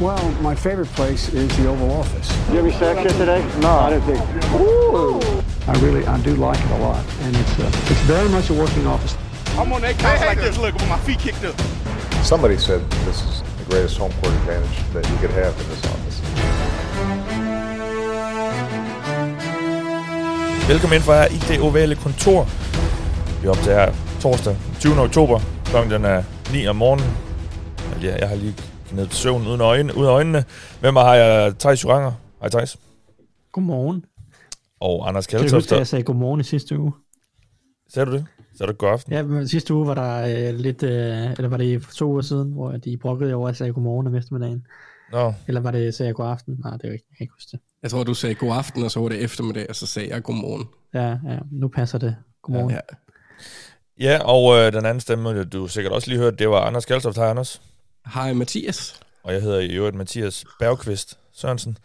Well, my favorite place is the Oval Office. You have any sex yet today? No. I don't think. Ooh. I really, I do like it a lot, and it's uh, it's very much a working office. I'm on that couch like this, look, with my feet kicked up. Somebody said this is the greatest home court advantage that you could have in this office. Velkommen ind fra i det ovale kontor. Vi er op til her torsdag 20. oktober. Klokken den er 9 om morgenen. Ja, jeg har lige knædet søvn uden, øjne, uden øjnene. Med mig har jeg Thijs Juranger. Hej Thijs. Godmorgen. Og Anders Kan du huske, at jeg sagde godmorgen i sidste uge? Sagde du det? Sagde du god aften? Ja, men sidste uge var der øh, lidt, øh, eller var det for to uger siden, hvor de brokkede over, at jeg sagde godmorgen om eftermiddagen. Nå, Eller var det, sagde jeg god aften? Nej, det er jo ikke, jeg kan ikke huske det. Jeg tror, du sagde god aften, og så var det eftermiddag, og så sagde jeg godmorgen. Ja, ja, nu passer det. Godmorgen. Ja. Ja. Ja, og øh, den anden stemme, du sikkert også lige hørt, det var Anders Kjelltoft. Hej Anders. Hej Mathias. Og jeg hedder i øvrigt Mathias Bergqvist Sørensen,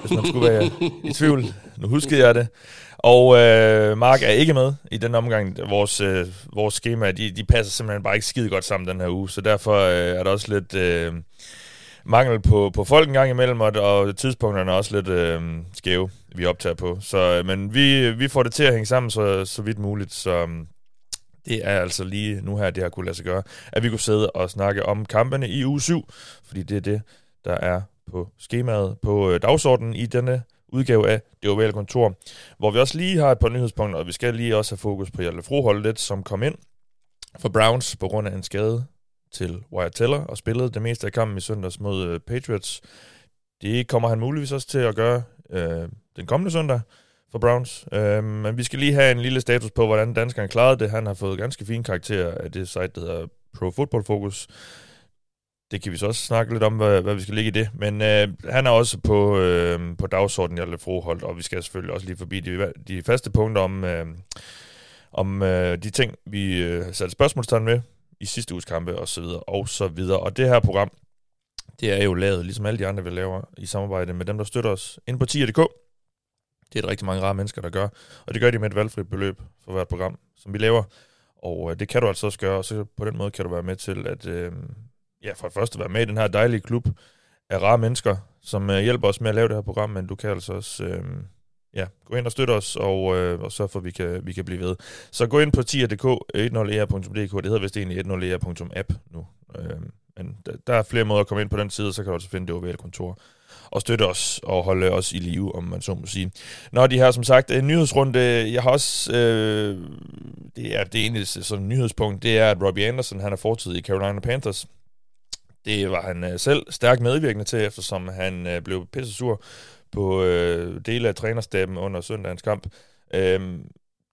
hvis man skulle være i tvivl. Nu huskede jeg det. Og øh, Mark er ikke med i den omgang. Vores, øh, vores schema, de, de passer simpelthen bare ikke skide godt sammen den her uge, så derfor øh, er der også lidt øh, mangel på, på folk en gang imellem, og, og tidspunkterne er også lidt øh, skæve, vi optager på. Så, øh, men vi, vi får det til at hænge sammen så, så vidt muligt, så øh, det er altså lige nu her, det har kunne lade sig gøre, at vi kunne sidde og snakke om kampene i uge 7, fordi det er det, der er på skemaet på øh, dagsordenen i denne udgave af Det Ovale Kontor, hvor vi også lige har et par nyhedspunkter, og vi skal lige også have fokus på Jelle Frohold lidt, som kom ind for Browns på grund af en skade til Wyatt Teller, og spillede det meste af kampen i søndags mod øh, Patriots. Det kommer han muligvis også til at gøre øh, den kommende søndag for Browns. Øh, men vi skal lige have en lille status på, hvordan danskeren klarede det. Han har fået ganske fine karakterer af det site, der hedder Pro Football Focus. Det kan vi så også snakke lidt om, hvad, hvad vi skal ligge i det. Men øh, han er også på, øh, på dagsordenen, jeg Hjalte froholdt, og vi skal selvfølgelig også lige forbi de, de faste punkter om, øh, om øh, de ting, vi øh, satte spørgsmålstegn med i sidste uges kampe, og så videre, og så videre. Og det her program, det er jo lavet, ligesom alle de andre, vi laver, i samarbejde med dem, der støtter os ind på 10.dk. Det er der rigtig mange rare mennesker, der gør, og det gør de med et valgfrit beløb for hvert program, som vi laver. Og øh, det kan du altså også gøre, og så på den måde kan du være med til at, øh, ja, for det første være med i den her dejlige klub af rare mennesker, som øh, hjælper os med at lave det her program, men du kan altså også øh, ja, gå ind og støtte os, og, øh, og så for, at vi kan, vi kan blive ved. Så gå ind på 10.dk, 10er.dk, e det hedder vist egentlig 10er.app e nu. Øh, men der, der er flere måder at komme ind på den side, så kan du også finde det ovale kontor og støtte os og holde os i live, om man så må sige. Nå, de har som sagt en nyhedsrunde, jeg har også, øh, det er det eneste sådan nyhedspunkt, det er, at Robbie Anderson, han er fortid i Carolina Panthers. Det var han øh, selv stærkt medvirkende til, eftersom han øh, blev pisse sur på øh, dele af trænerstaben under søndagens kamp. Øh,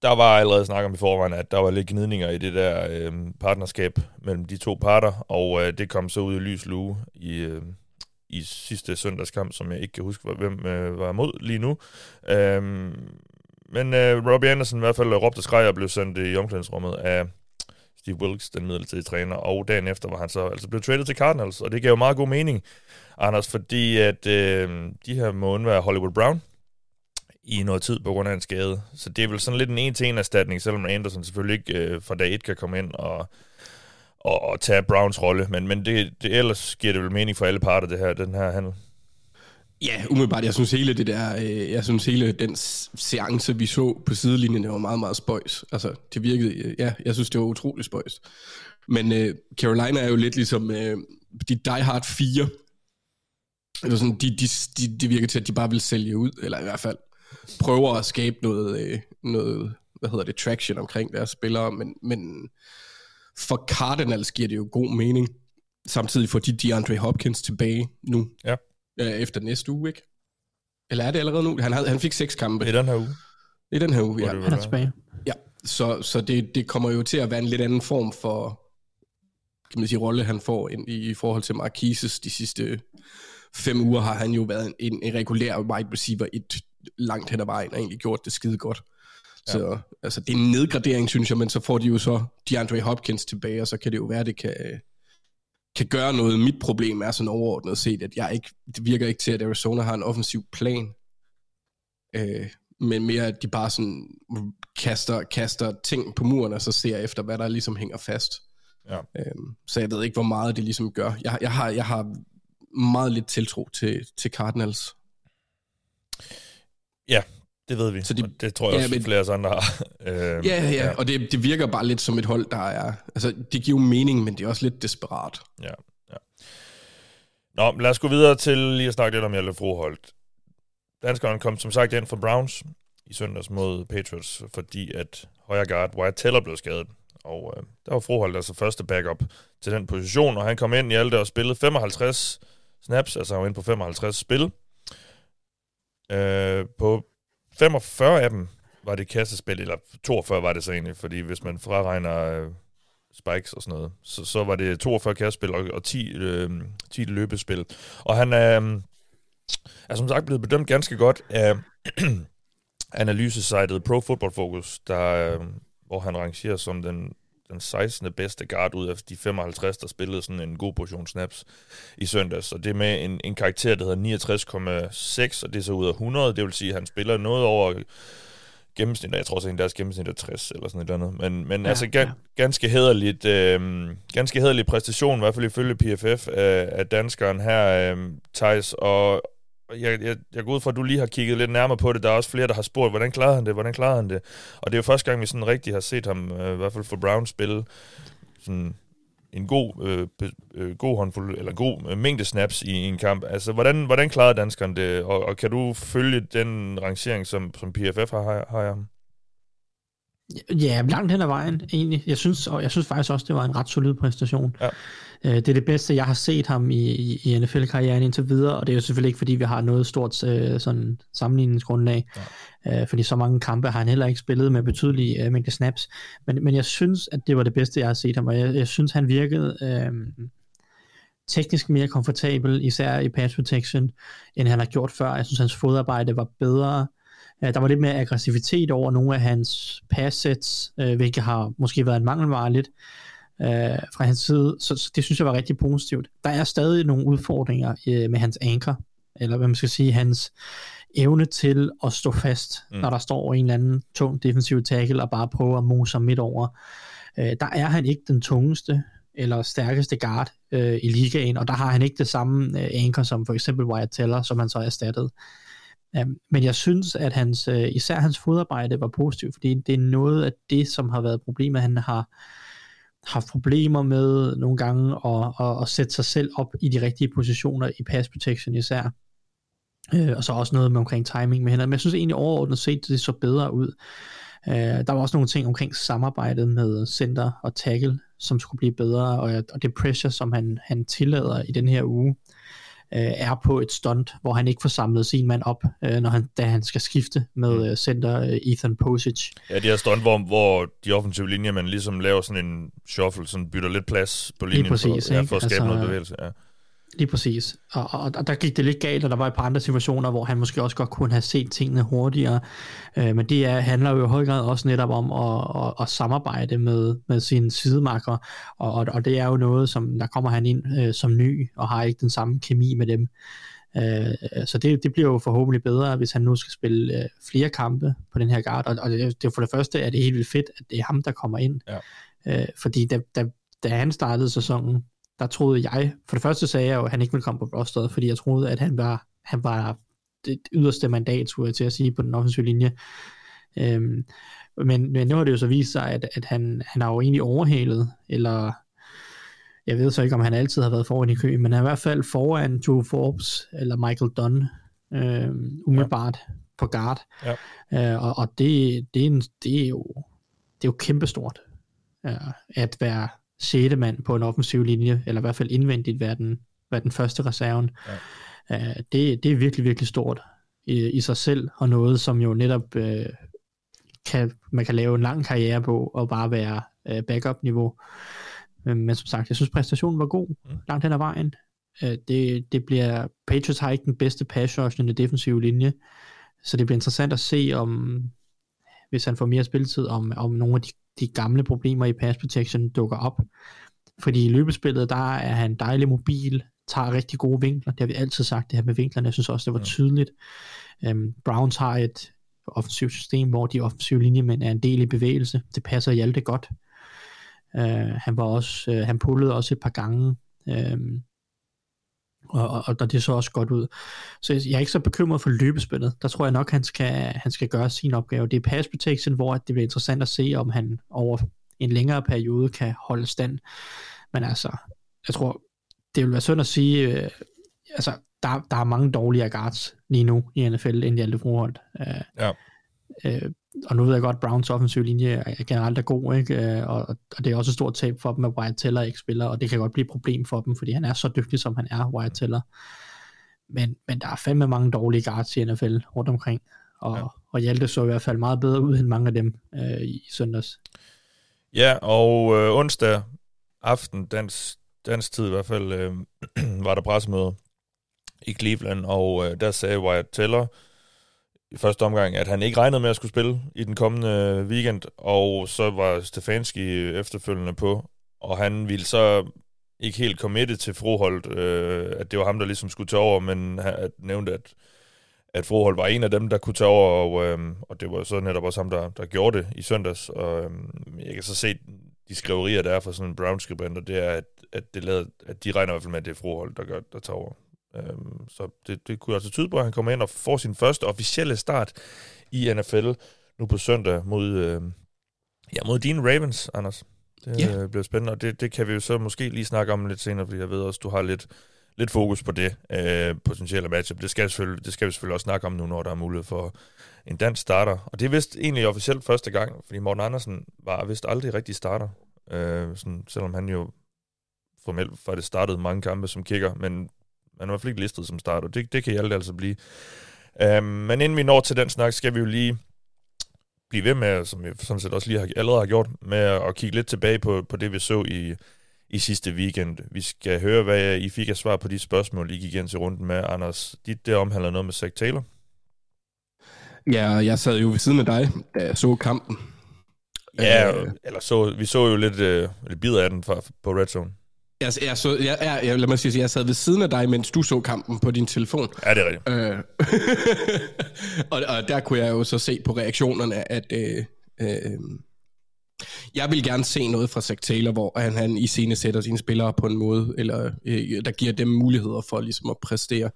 der var allerede snak om i forvejen, at der var lidt gnidninger i det der øh, partnerskab mellem de to parter, og øh, det kom så ud i lys lue i, øh, i sidste søndagskamp, som jeg ikke kan huske, hvem øh, var imod lige nu. Øhm, men øh, Robbie Anderson i hvert fald råbte og skreg og blev sendt i omklædningsrummet af Steve Wilkes, den midlertidige træner, og dagen efter var han så altså blevet traded til Cardinals, og det gav jo meget god mening, Anders, fordi at øh, de her må undvære Hollywood Brown i noget tid på grund af en skade. Så det er vel sådan lidt en en-til-en erstatning, selvom Anderson selvfølgelig ikke øh, fra dag et kan komme ind og, og, og tage Browns rolle, men, men det, det, ellers giver det vel mening for alle parter, det her, den her handel. Ja, umiddelbart. Jeg synes hele det der, øh, jeg synes hele den seance, vi så på sidelinjen, det var meget, meget spøjs. Altså, det virkede, øh, ja, jeg synes, det var utrolig spøjs. Men øh, Carolina er jo lidt ligesom øh, de Die Hard 4. Eller altså sådan, de, de, de, de virker til, at de bare vil sælge ud, eller i hvert fald prøver at skabe noget, øh, noget hvad hedder det, traction omkring deres spillere, men, men for Cardinals giver det jo god mening. Samtidig får de DeAndre Hopkins tilbage nu, Ja. øh, efter næste uge, ikke? Eller er det allerede nu? Han, havde, han fik seks kampe I den her uge. i den her uge, ja. Han er tilbage. ja. Så, så det, det kommer jo til at være en lidt anden form for, kan man sige, rolle, han får ind i, i forhold til Marquises de sidste fem uger, har han jo været en, en regulær wide receiver et langt hen ad vejen, og egentlig gjort det skide godt. Ja. Så altså, det er en nedgradering, synes jeg, men så får de jo så DeAndre Hopkins tilbage, og så kan det jo være, det kan, kan gøre noget. Mit problem er sådan overordnet set, at jeg ikke, det virker ikke til, at Arizona har en offensiv plan. Øh, men mere, at de bare sådan kaster, kaster ting på muren, og så ser efter, hvad der ligesom hænger fast. Ja. Øhm, så jeg ved ikke, hvor meget det ligesom gør. Jeg, jeg, har, jeg har meget lidt tiltro til, til Cardinals. Ja, det ved vi. Så de- de, det tror jeg ja, også, men- flere andre har. øhm, Ja, ja, ja. og det, det virker bare lidt som et hold, der er... Altså, det giver jo mening, men det er også lidt desperat. ja, ja. Nå, lad os gå videre til lige at snakke lidt om Hjalte Froholt. Danskeren kom som sagt ind for Browns i søndags mod Patriots, fordi at højre guard Wyatt Teller blev skadet. Og øh, der var Froholt altså første backup til den position, og han kom ind i Hjalte og spillede 55 snaps, altså han var inde på 55 spil. Øh, på 45 af dem var det kassespil, eller 42 var det så egentlig, fordi hvis man fraregner øh, spikes og sådan noget, så, så var det 42 kassespil og, og 10, øh, 10 løbespil. Og han er, øh, er som sagt blevet bedømt ganske godt af analysesitet Pro Football Focus, der, øh, hvor han rangerer som den, den 16. bedste guard ud af de 55, der spillede sådan en god portion snaps i søndags. Og det med en, en karakter, der hedder 69,6, og det er så ud af 100. Det vil sige, at han spiller noget over gennemsnit, jeg tror også, at deres gennemsnit er 60 eller sådan et eller andet. Men, men Ja, altså ga- ja. ganske hederligt, øh, ganske hederlig præstation, i hvert fald ifølge PFF af, af danskeren her, øh, Thijs, og jeg, jeg, jeg går ud fra, at du lige har kigget lidt nærmere på det. Der er også flere, der har spurgt, hvordan klarer han det, hvordan klarer han det? Og det er jo første gang, vi sådan rigtig har set ham, øh, i hvert fald for Brown spille sådan en god, øh, øh, god håndfuld, eller god øh, mængde snaps i, i en kamp. Altså, hvordan, hvordan klarede danskeren det? Og, og kan du følge den rangering, som, som PFF har, har, har ham? Ja, langt hen ad vejen egentlig. Jeg synes, og jeg synes faktisk også, det var en ret solid præstation. Ja. Øh, Det er det bedste, jeg har set ham i, i, i NFL-karrieren indtil videre, og det er jo selvfølgelig ikke, fordi vi har noget stort øh, sådan sammenligningsgrundlag, ja. fordi så mange kampe har han heller ikke spillet med betydelige øh, mængde snaps, men, men jeg synes, at det var det bedste, jeg har set ham, og jeg, jeg synes, han virkede øh, teknisk mere komfortabel, især i pass protection, end han har gjort før. Jeg synes, hans fodarbejde var bedre, Øh, Der var lidt mere aggressivitet over nogle af hans pass-sets, øh, hvilket har måske været en mangelvare lidt øh, fra hans side, så, så det synes jeg var rigtig positivt. Der er stadig nogle udfordringer øh, med hans anker, eller hvad man skal sige, hans evne til at stå fast, mm. når der står en eller anden tung defensiv tackle og bare prøve at mose ham midt over. Øh, der er han ikke den tungeste eller stærkeste guard øh, i ligaen, og der har han ikke det samme øh, anker som for eksempel Wyatt Teller, som han så erstattede. Um, men jeg synes, at hans, uh, især hans fodarbejde var positivt, fordi det er noget af det, som har været problemet. Han har haft problemer med nogle gange at, at, at sætte sig selv op i de rigtige positioner i pass protection især. Uh, og så også noget med omkring timing med hænder. Men jeg synes egentlig overordnet set, det så bedre ud. Uh, der var også nogle ting omkring samarbejdet med center og tackle, som skulle blive bedre, og, og det pressure, som han, han tillader i den her uge, øh, er på et stunt, hvor han ikke får samlet sin mand op, øh, når han, da han skal skifte med øh, center øh, Ethan Posich. Ja, de her stunt, hvor, hvor de offensive linjer, man ligesom laver sådan en shuffle, sådan bytter lidt plads på linjen præcis, for, ja, for at skabe Altså, noget bevægelse. Ja. Lige præcis. Og, og, og der gik det lidt galt, og der var et par andre situationer, hvor han måske også godt kunne have set tingene hurtigere. Øh, men det er, handler jo i høj grad også netop om at, at, at samarbejde med, med sine sidemarker, og, og, og det er jo noget, som der kommer han ind øh, som ny, og har ikke den samme kemi med dem. Øh, så det, det bliver jo forhåbentlig bedre, hvis han nu skal spille øh, flere kampe på den her guard. Og, og det, det for det første er det helt vildt fedt, at det er ham, der kommer ind. Ja. Øh, fordi da, da, da han startede sæsonen, der troede jeg, for det første sagde jeg jo, at han ikke ville komme på rosteret, fordi jeg troede, at han var, han var det yderste mandat, skulle jeg til at sige, på den offensive linje. Øhm, men, men nu har det jo så vist sig, at, at han, han har jo egentlig overhalet, eller jeg ved så ikke, om han altid har været foran i køen, men han er i hvert fald foran Joe Forbes eller Michael Dunn, øhm, umiddelbart ja. på guard. Ja. Øh, og og det, det, er en, det, er jo, det er jo kæmpestort, øh, at være 6. mand på en offensiv linje, eller i hvert fald indvendigt være den, være den første reserven. Ja. Uh, det, det er virkelig, virkelig stort i, i sig selv, og noget, som jo netop uh, kan, man kan lave en lang karriere på, og bare være uh, backup-niveau. Men, som sagt, jeg synes præstationen var god, mm. langt hen ad vejen. Uh, det, det bliver, Patriots har ikke den bedste pass rush i den defensive linje, så det bliver interessant at se, om hvis han får mere spilletid, om, om nogle af de de gamle problemer i pass protection dukker op. Fordi i løbespillet, der er han dejlig mobil, tager rigtig gode vinkler. Det har vi altid sagt, det her med vinklerne. Jeg synes også, det var tydeligt. Um, Browns har et offensivt system, hvor de offensive linjemænd er en del i bevægelse. Det passer det godt. Uh, han var også, uh, han pullede også et par gange. Um, og, og, og det så også godt ud. Så jeg er ikke så bekymret for løbespillet. Der tror jeg nok, han skal, han skal gøre sin opgave. Det er pass protection, hvor det bliver interessant at se, om han over en længere periode kan holde stand. Men altså, jeg tror, det vil være synd at sige, øh, altså, der, der er mange dårligere guards lige nu i NFL, end Hjalte Froholt. Øh, Ja. øh, og nu ved jeg godt, at Browns offensiv linje er generelt er god, ikke? Øh, og, og det er også et stort tab for dem, at Wyatt Teller ikke spiller, og det kan godt blive et problem for dem, fordi han er så dygtig, som han er, Wyatt Teller. Men, men der er fandme mange dårlige guards i NFL rundt omkring, og, Ja. ja. og Hjalte så i hvert fald meget bedre ud end mange af dem øh, i søndags. Ja, og øh, onsdag aften, dansk, dansk tid i hvert fald, øh, var der pressemøde i Cleveland, og øh, der sagde Wyatt Teller i første omgang, at han ikke regnede med at skulle spille i den kommende øh, weekend, og så var Stefanski efterfølgende på, og han ville så ikke helt committed til Froholt, øh, at det var ham, der ligesom skulle tage over, men han nævnte, at, at Froholt var en af dem, der kunne tage over, og, øh, og det var så netop også ham, der, der gjorde det i søndags. Og øh, jeg kan så se de skriverier, der er fra sådan en Brown-skribent, og det er, at, at, det lader, at de regner i hvert fald med, at det er Froholt, der, gør, der tager over. Øhm, så det, det kunne altså tyde på, at han kommer ind og får sin første officielle start i NFL nu på søndag mod, øh, ja, mod dine Ravens, Anders. Det Ja. øh, bliver spændende, og det, det kan vi jo så måske lige snakke om lidt senere, fordi jeg ved også, du har lidt, lidt fokus på det øh, potentielle matchup. Det skal, selvfølgelig, det skal vi selvfølgelig også snakke om nu, når der er mulighed for en dansk starter. Og det er vist egentlig officielt første gang, fordi Morten Andersen var vist aldrig rigtig starter, øh, sådan, selvom han jo formelt faktisk startede mange kampe som kicker, men man er i hvert fald ikke listet som starter. Det, det kan Hjalte altså blive. Um, men inden vi når til den snak, skal vi jo lige blive ved med, som vi sådan set også lige har, allerede har gjort, med at kigge lidt tilbage på, på det, vi så i, i sidste weekend. Vi skal høre, hvad I fik af svar på de spørgsmål, I gik igen til runden med. Anders, dit det omhandler noget med Zach Taylor. Ja, jeg sad jo ved siden af dig, da jeg så kampen. Ja, Øh, eller så, vi så jo lidt, øh, lidt bidder af den fra, på Red Zone. Jeg, jeg, så, jeg, jeg, lad mig sige, jeg sad ved siden af dig, mens du så kampen på din telefon. Ja, det er rigtigt. Øh, og, og der kunne jeg jo så se på reaktionerne, at øh, øh, jeg vil gerne se noget fra Zach Taylor, hvor han, han i scene sætter sine spillere på en måde, eller øh, der giver dem muligheder for ligesom at præstere.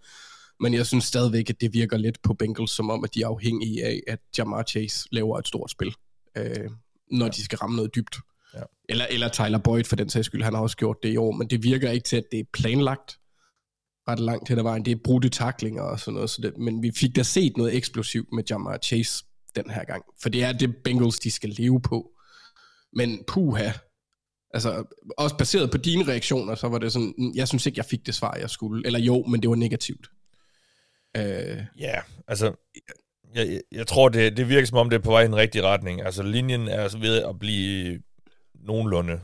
Men jeg synes stadigvæk, at det virker lidt på Bengals, som om, at de er afhængige af, at Jamar Chase laver et stort spil, øh, når de skal ramme noget dybt. Ja. Eller, eller Tyler Boyd for den sags skyld, han har også gjort det i år, men det virker ikke til, at det er planlagt ret langt hen ad vejen. Det er brudte taklinger og sådan noget, så det, men vi fik da set noget eksplosivt med Jamar Chase den her gang, for det er det Bengals, de skal leve på. Men puha, altså også baseret på dine reaktioner, så var det sådan, mm, jeg synes ikke, jeg fik det svar, jeg skulle. Eller jo, men det var negativt. Øh, Ja, altså, jeg, jeg- tror, det, det virker som om, det er på vej i den rigtige retning. Altså, linjen er ved at blive nogenlunde,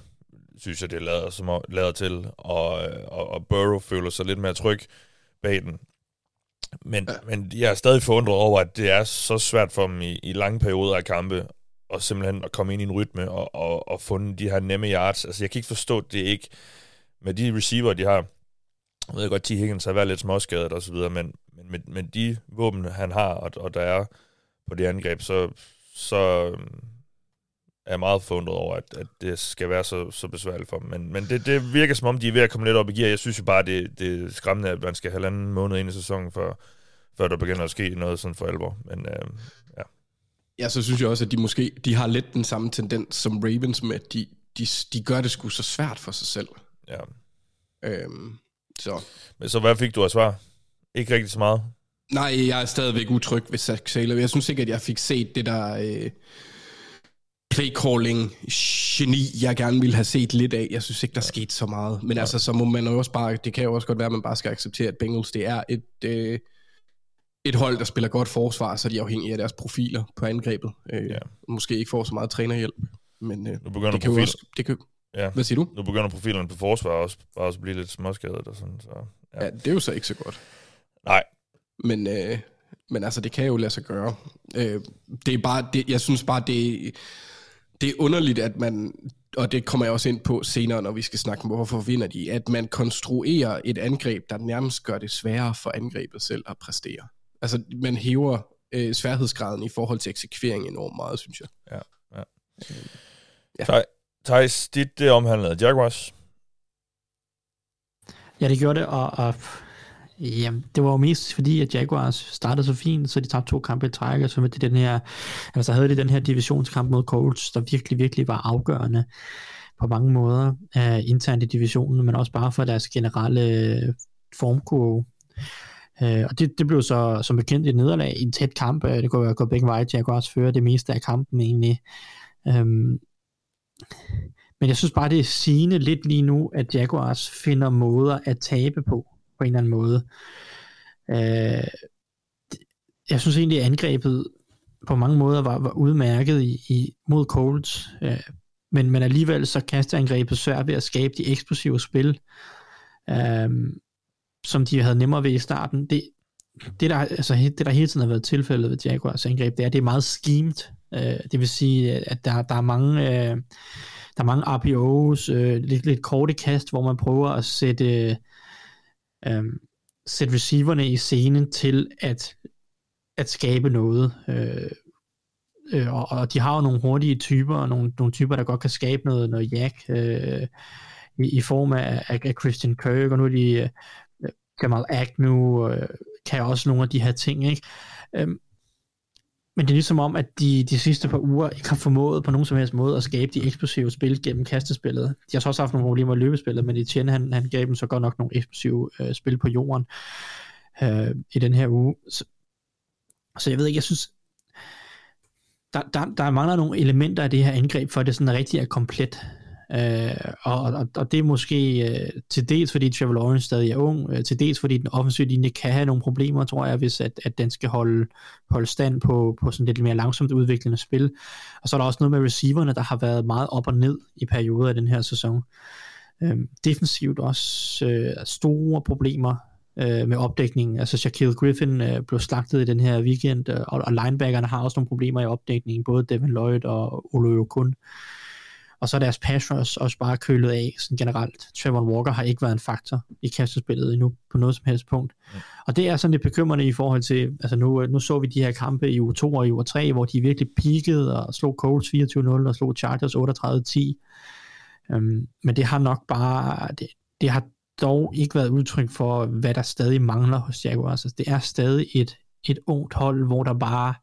synes jeg, det er lavet, som om- lavet til, og, og, og Burrow føler sig lidt mere tryg bag den. Men, ja. men jeg er stadig forundret over, at det er så svært for dem i, i lange perioder af kampe, og simpelthen at komme ind i en rytme og, og, og funde de her nemme yards. Altså, jeg kan ikke forstå, det ikke, med de receiver, de har, jeg ved godt, T. Higgins har været lidt småskadet og så videre, men, men med, med de våben, han har, og, og der er på det angreb, så, så øhm, er meget forundret over, at, at det skal være så, så besværligt for dem. Men, men det, det virker som om, de er ved at komme lidt op i gear. Jeg synes jo bare, det, det er skræmmende, at man skal halvanden måned ind i sæsonen, før, før der begynder at ske noget sådan for alvor. Men øh, ja, ja, så synes jeg også, at de måske de har lidt den samme tendens som Ravens med, at de, de, de gør det sgu så svært for sig selv. ja. Øhm, så Men så hvad fik du af svar? Ikke rigtig så meget. Nej, jeg er stadigvæk utryg ved Zach Taylor. Jeg synes ikke, at jeg fik set det der øh, playcalling geni, jeg gerne ville have set lidt af. Jeg synes ikke, der skete så meget. Men altså, så må man jo også bare, det kan jo også godt være, at man bare skal acceptere, at Bengals, det er et, øh, et hold, der spiller godt forsvar, så de er afhængige af deres profiler på angrebet. Øh, Ja. Måske ikke får så meget trænerhjælp. Men øh, Nu begynder, det kan profil, også, det kan, ja, hvad siger du? nu begynder profilerne på forsvar også, også at blive lidt småskadet og sådan. Så, ja. Ja, det er jo så ikke så godt. Nej, Men, øh, men altså, det kan jo lade sig gøre. Øh, det er bare, det, jeg synes bare, det, det er underligt, at man, og det kommer jeg også ind på senere, når vi skal snakke om, hvorfor vinder de, at man konstruerer et angreb, der nærmest gør det sværere for angrebet selv at præstere. Altså, man hæver øh, sværhedsgraden i forhold til eksekvering enormt meget, synes jeg. Ja, ja. Ja. Thij- Thijs, dit det omhandlede Jaguars. Ja, det gjorde det, og, og Jamen, det var jo mest fordi, at Jaguars startede så fint, så de tabte to kampe i træk, og så med det den her, altså havde de den her divisionskamp mod Colts, der virkelig, virkelig var afgørende på mange måder, uh, internt i divisionen, men også bare for deres generelle øh, formkurve. Uh, og det, det blev så som bekendt et nederlag i en tæt kamp. Uh, det kunne være begge veje. Jaguars fører det meste af kampen egentlig. Um, men jeg synes bare, det er sigende lidt lige nu, at Jaguars finder måder at tabe på, på en eller anden måde. Øh, jeg synes egentlig, at angrebet på mange måder var, var udmærket i, i, mod Colts, øh, men, men alligevel så kasteangrebet svært ved at skabe de eksplosive spil, øh, som de havde nemmere ved i starten. Det, det, der, altså, det, der hele tiden har været tilfældet ved Jaguars angreb, det er, at det er meget schemed. Øh, det vil sige, at der, der er mange... Øh, der er mange RPO's, øh, lidt, lidt korte kast, hvor man prøver at sætte, øh, øh, sætte receiverne i scenen til at, at skabe noget. Øh, øh, og, og de har jo nogle hurtige typer, og nogle, nogle typer, der godt kan skabe noget, noget jack øh, i, i form af, af, af Christian Kirk, og nu er de øh, Jamal Agnew, øh, kan også nogle af de her ting, ikke? Øh, men det er ligesom om, at de de sidste par uger ikke har formået på nogen som helst måde at skabe de eksplosive spil gennem kastespillet. De har så også haft nogle problemer med løbespillet, men Etienne han, han gav dem så godt nok nogle eksplosive øh, spil på jorden øh, i den her uge. Så, så jeg ved ikke, jeg synes, der, der, der mangler nogle elementer af det her angreb, for at det sådan rigtig er komplet. Øh, og, og, og det er måske øh, til dels fordi Trevor Lawrence stadig er ung, øh, til dels fordi den offensive linje kan have nogle problemer, tror jeg, hvis at, at den skal holde, holde stand på, på sådan lidt mere langsomt udviklende spil. Og så er der også noget med receiverne, der har været meget op og ned i perioder af den her sæson. Øh, defensivt også øh, store problemer øh, med opdækningen. Altså Shaquille Griffin øh, blev slagtet i den her weekend, øh, og, og linebackerne har også nogle problemer i opdækningen, både Devin Lloyd og Olo Kun. Og så er deres pass rush også bare kølet af sådan generelt. Trevor Walker har ikke været en faktor i kastespillet endnu på noget som helst punkt. Ja. Og det er sådan lidt bekymrende i forhold til, altså nu, nu så vi de her kampe i uge 2 og i uge 3, hvor de virkelig peakede og slog Colts 24-0 og slog Chargers 38-10. Um, men det har nok bare, det, det har dog ikke været udtryk for, hvad der stadig mangler hos Jaguars. Altså, det er stadig et, et ungt hold, hvor der bare,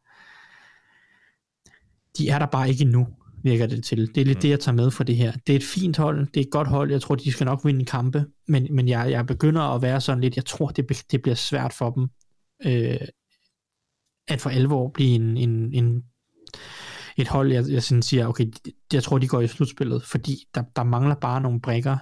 de er der bare ikke endnu virker det til. Det er lidt mm. det, jeg tager med for det her. Det er et fint hold, det er et godt hold, jeg tror, de skal nok vinde kampe, men, men jeg, jeg begynder at være sådan lidt, jeg tror, det, det bliver svært for dem, øh, at for alvor blive en, en, en et hold, jeg, jeg sådan siger, okay, jeg tror, de går i slutspillet, fordi der, der mangler bare nogle brækker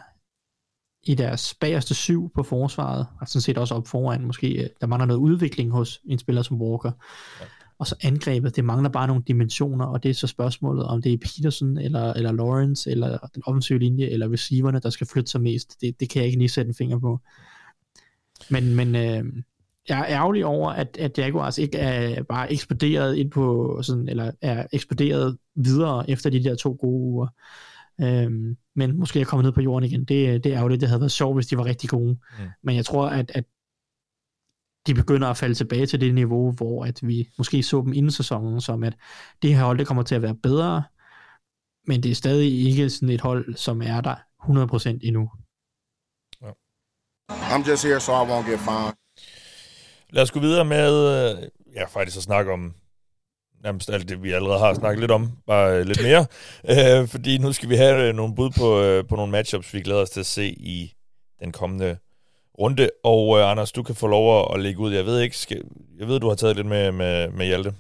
i deres bagerste syv på forsvaret, og sådan set også op foran, måske, der mangler noget udvikling hos en spiller som Walker. Ja og så angrebet, det mangler bare nogle dimensioner, og det er så spørgsmålet, om det er Peterson, eller, eller Lawrence, eller den offensive linje, eller receiverne, der skal flytte sig mest. Det, det kan jeg ikke lige sætte en finger på. Men, men øh, jeg er ærgerlig over, at, at Jaguars ikke er bare eksploderet ind på, sådan, eller er eksploderet videre efter de der to gode uger. Øhm, men måske er kommet ned på jorden igen. Det, det er ærgerligt. Det havde været sjovt, hvis de var rigtig gode. Mm. Men jeg tror, at, at de begynder at falde tilbage til det niveau, hvor at vi måske så dem inden sæsonen, som at det her hold det kommer til at være bedre, men det er stadig ikke sådan et hold, som er der 100% endnu. Ja. I'm just here, so I won't get fined. Lad os gå videre med, øh, ja, faktisk at snakke om nærmest alt det, vi allerede har snakket lidt om, bare lidt mere. øh, fordi nu skal vi have øh, nogle bud på, øh, på nogle matchups, vi glæder os til at se i den kommende runde. Og uh, Anders, du kan få lov at lægge ud. Jeg ved ikke, skal, jeg ved, du har taget lidt med, med, med Hjalte.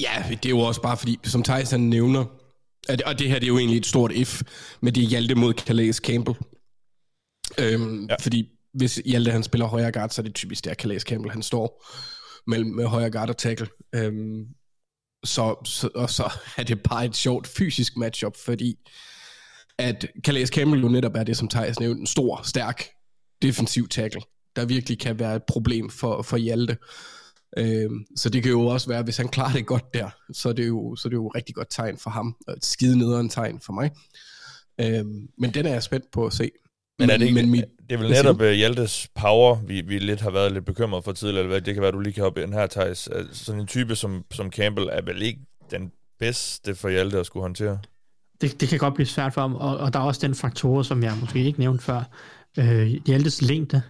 Ja, det er jo også bare fordi, som Thijs han nævner, og det her det er jo egentlig et stort if, med det Hjalte mod Calais Campbell. Øhm, ja. Fordi hvis Hjalte han spiller højre guard, så er det typisk der Calais Campbell han står mellem med højre guard og tackle. Øhm, så, så, og så er det bare et sjovt fysisk matchup, fordi at Calais Campbell jo netop er det, som Thijs nævnte, en stor, stærk defensiv tackle, der virkelig kan være et problem for, for Hjalte. Øh, så det kan jo også være, hvis han klarer det godt der, så er det jo, så er det jo et rigtig godt tegn for ham, og et skide nederen tegn for mig. Øh, men den er jeg spændt på at se. Men, er det, ikke, men mit, det er vel netop uh, Hjaltes power, vi, vi lidt har været lidt bekymret for tidligere, eller hvad? det kan være, du lige kan hoppe ind her, Thijs. Sådan en type som, som Campbell er vel ikke den bedste for Hjalte at skulle håndtere? Det, det kan godt blive svært for ham, og, og der er også den faktor, som jeg måske ikke nævnte før, øh, Hjaltes længde.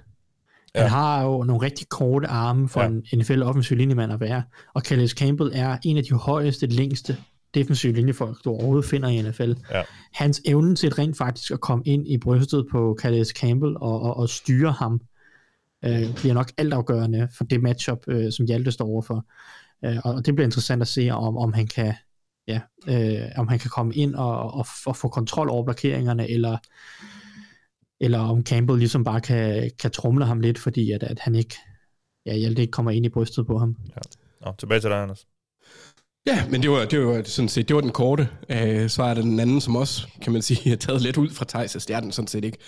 Han har jo nogle rigtig korte arme for Ja. ja. en NFL offensiv linjemand at være, og Calais Campbell er en af de højeste, længste defensive linjefolk, du overhovedet finder i NFL. Ja. Hans evne til rent faktisk at komme ind i brystet på Calais Campbell og, og, og styre ham, øh, bliver nok altafgørende for det matchup, øh, som Hjalte står overfor. Øh, og det bliver interessant at se, om, om han kan ja, øh, om han kan komme ind og, og, og få kontrol over blokeringerne, eller, eller om Campbell ligesom bare kan, kan trumle ham lidt, fordi at, at han ikke, ja, Hjalte ikke kommer ind i brystet på ham. Nå, tilbage til dig, Anders. Ja, men det var, det var sådan set, det var den korte. Uh, så er der den anden, som også, kan man sige, er taget lidt ud fra Thijs, det er den sådan set ikke.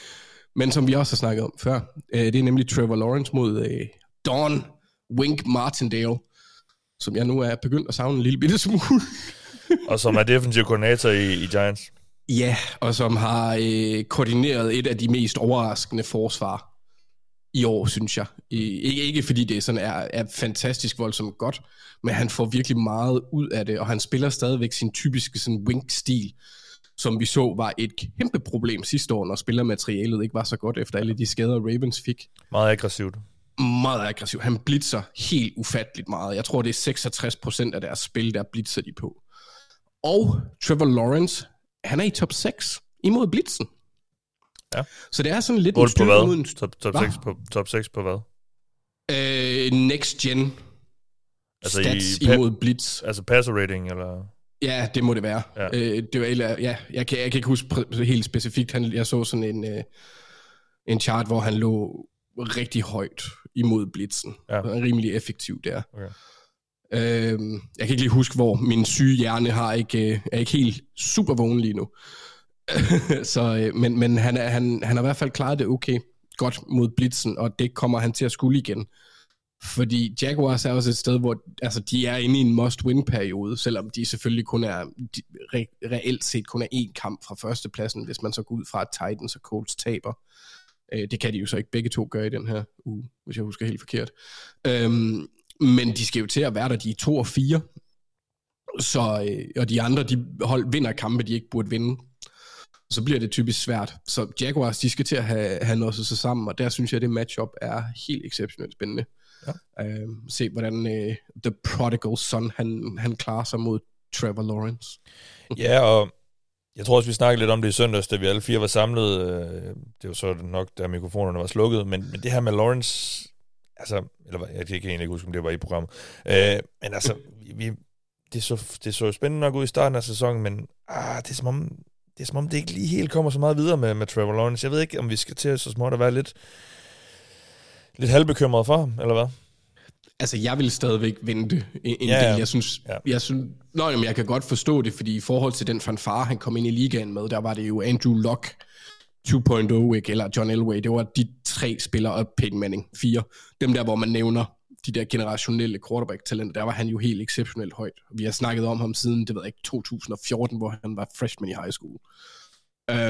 Men som vi også har snakket om før, uh, det er nemlig Trevor Lawrence mod uh, Don Wink Martindale, som jeg nu er begyndt at savne en lille bitte smule. Og som er defensiv koordinator i, i Giants. Ja, og som har øh, koordineret et af de mest overraskende forsvar i år, synes jeg. Ikke, ikke fordi det sådan er, er fantastisk voldsomt godt, men han får virkelig meget ud af det, og han spiller stadigvæk sin typiske sådan wing-stil, som vi så var et kæmpe problem sidste år, når spillermaterialet ikke var så godt efter alle de skader, Ravens fik. Meget aggressivt. Meget aggressiv. Han blitzer helt ufatteligt meget. Jeg tror, det er 66% af deres spil, der blitzer de på. Og Trevor Lawrence, han er i top 6 imod blitzen. Ja. Så det er sådan lidt 8 på styrke mod hvad? en Top, top, Hva? 6 på, top 6 på hvad? øh, next gen Altså i stats pa- imod blitz. Altså passer rating, eller... Ja, det må det være. Ja. Øh, det var, eller, ja, jeg, kan, jeg kan ikke huske helt specifikt. Han, jeg så sådan en, øh, en chart, hvor han lå rigtig højt imod blitzen. Ja. Ja. Rimelig effektiv der. Okay. Øh, jeg kan ikke lige huske, hvor min syge hjerne har ikke, øh, er ikke helt super vågen lige nu. så, øh, men men han, er, han, han har i hvert fald klaret det okay godt mod blitzen, og det kommer han til at skulle igen. Fordi Jaguars er også et sted, hvor altså, de er inde i en must-win-periode, selvom de selvfølgelig kun er, de, re, reelt set kun er én kamp fra førstepladsen, hvis man så går ud fra, at Titans og Colts taber. Øh, det kan de jo så ikke begge to gøre i den her uge, hvis jeg husker helt forkert. Øhm, men de skal jo til at være der, de er 2 og 4. Så, øh, og de andre, de hold vinder kampe, de ikke burde vinde. Så bliver det typisk svært. Så Jaguars, de skal til at have, have noget sig sammen, og der synes jeg, at det matchup er helt exceptionelt spændende. Ja. Øh, se, hvordan øh, The Prodigal Son, han, han klarer sig mod Trevor Lawrence. Ja, og jeg tror også, vi snakkede lidt om det i søndags, da vi alle fire var samlet. øh, Det var så nok, da mikrofonerne var slukket. Men, men det her med Lawrence, altså, eller jeg kan egentlig ikke huske, om det var i programmet. Øh, men altså, vi, det, så, det så jo spændende nok ud i starten af sæsonen, men ah, det, er som om, det er som om, det ikke lige helt kommer så meget videre med, med Trevor Lawrence. Jeg ved ikke, om vi skal til så småt at være lidt, lidt halvbekymret for ham, eller hvad? Altså, jeg vil stadigvæk vente en, en Ja, del. Jeg synes, Ja. ja. jeg synes nå, jamen, jeg kan godt forstå det, fordi i forhold til den fanfare, han kom ind i ligaen med, der var det jo Andrew Luck 2.0, ikke? eller John Elway. Det var de tre spillere, og Peyton Manning, fire. Dem der, hvor man nævner de der generationelle quarterback-talenter, der var han jo helt exceptionelt højt. Vi har snakket om ham siden, det ved jeg ikke, 2014, hvor han var freshman i high school.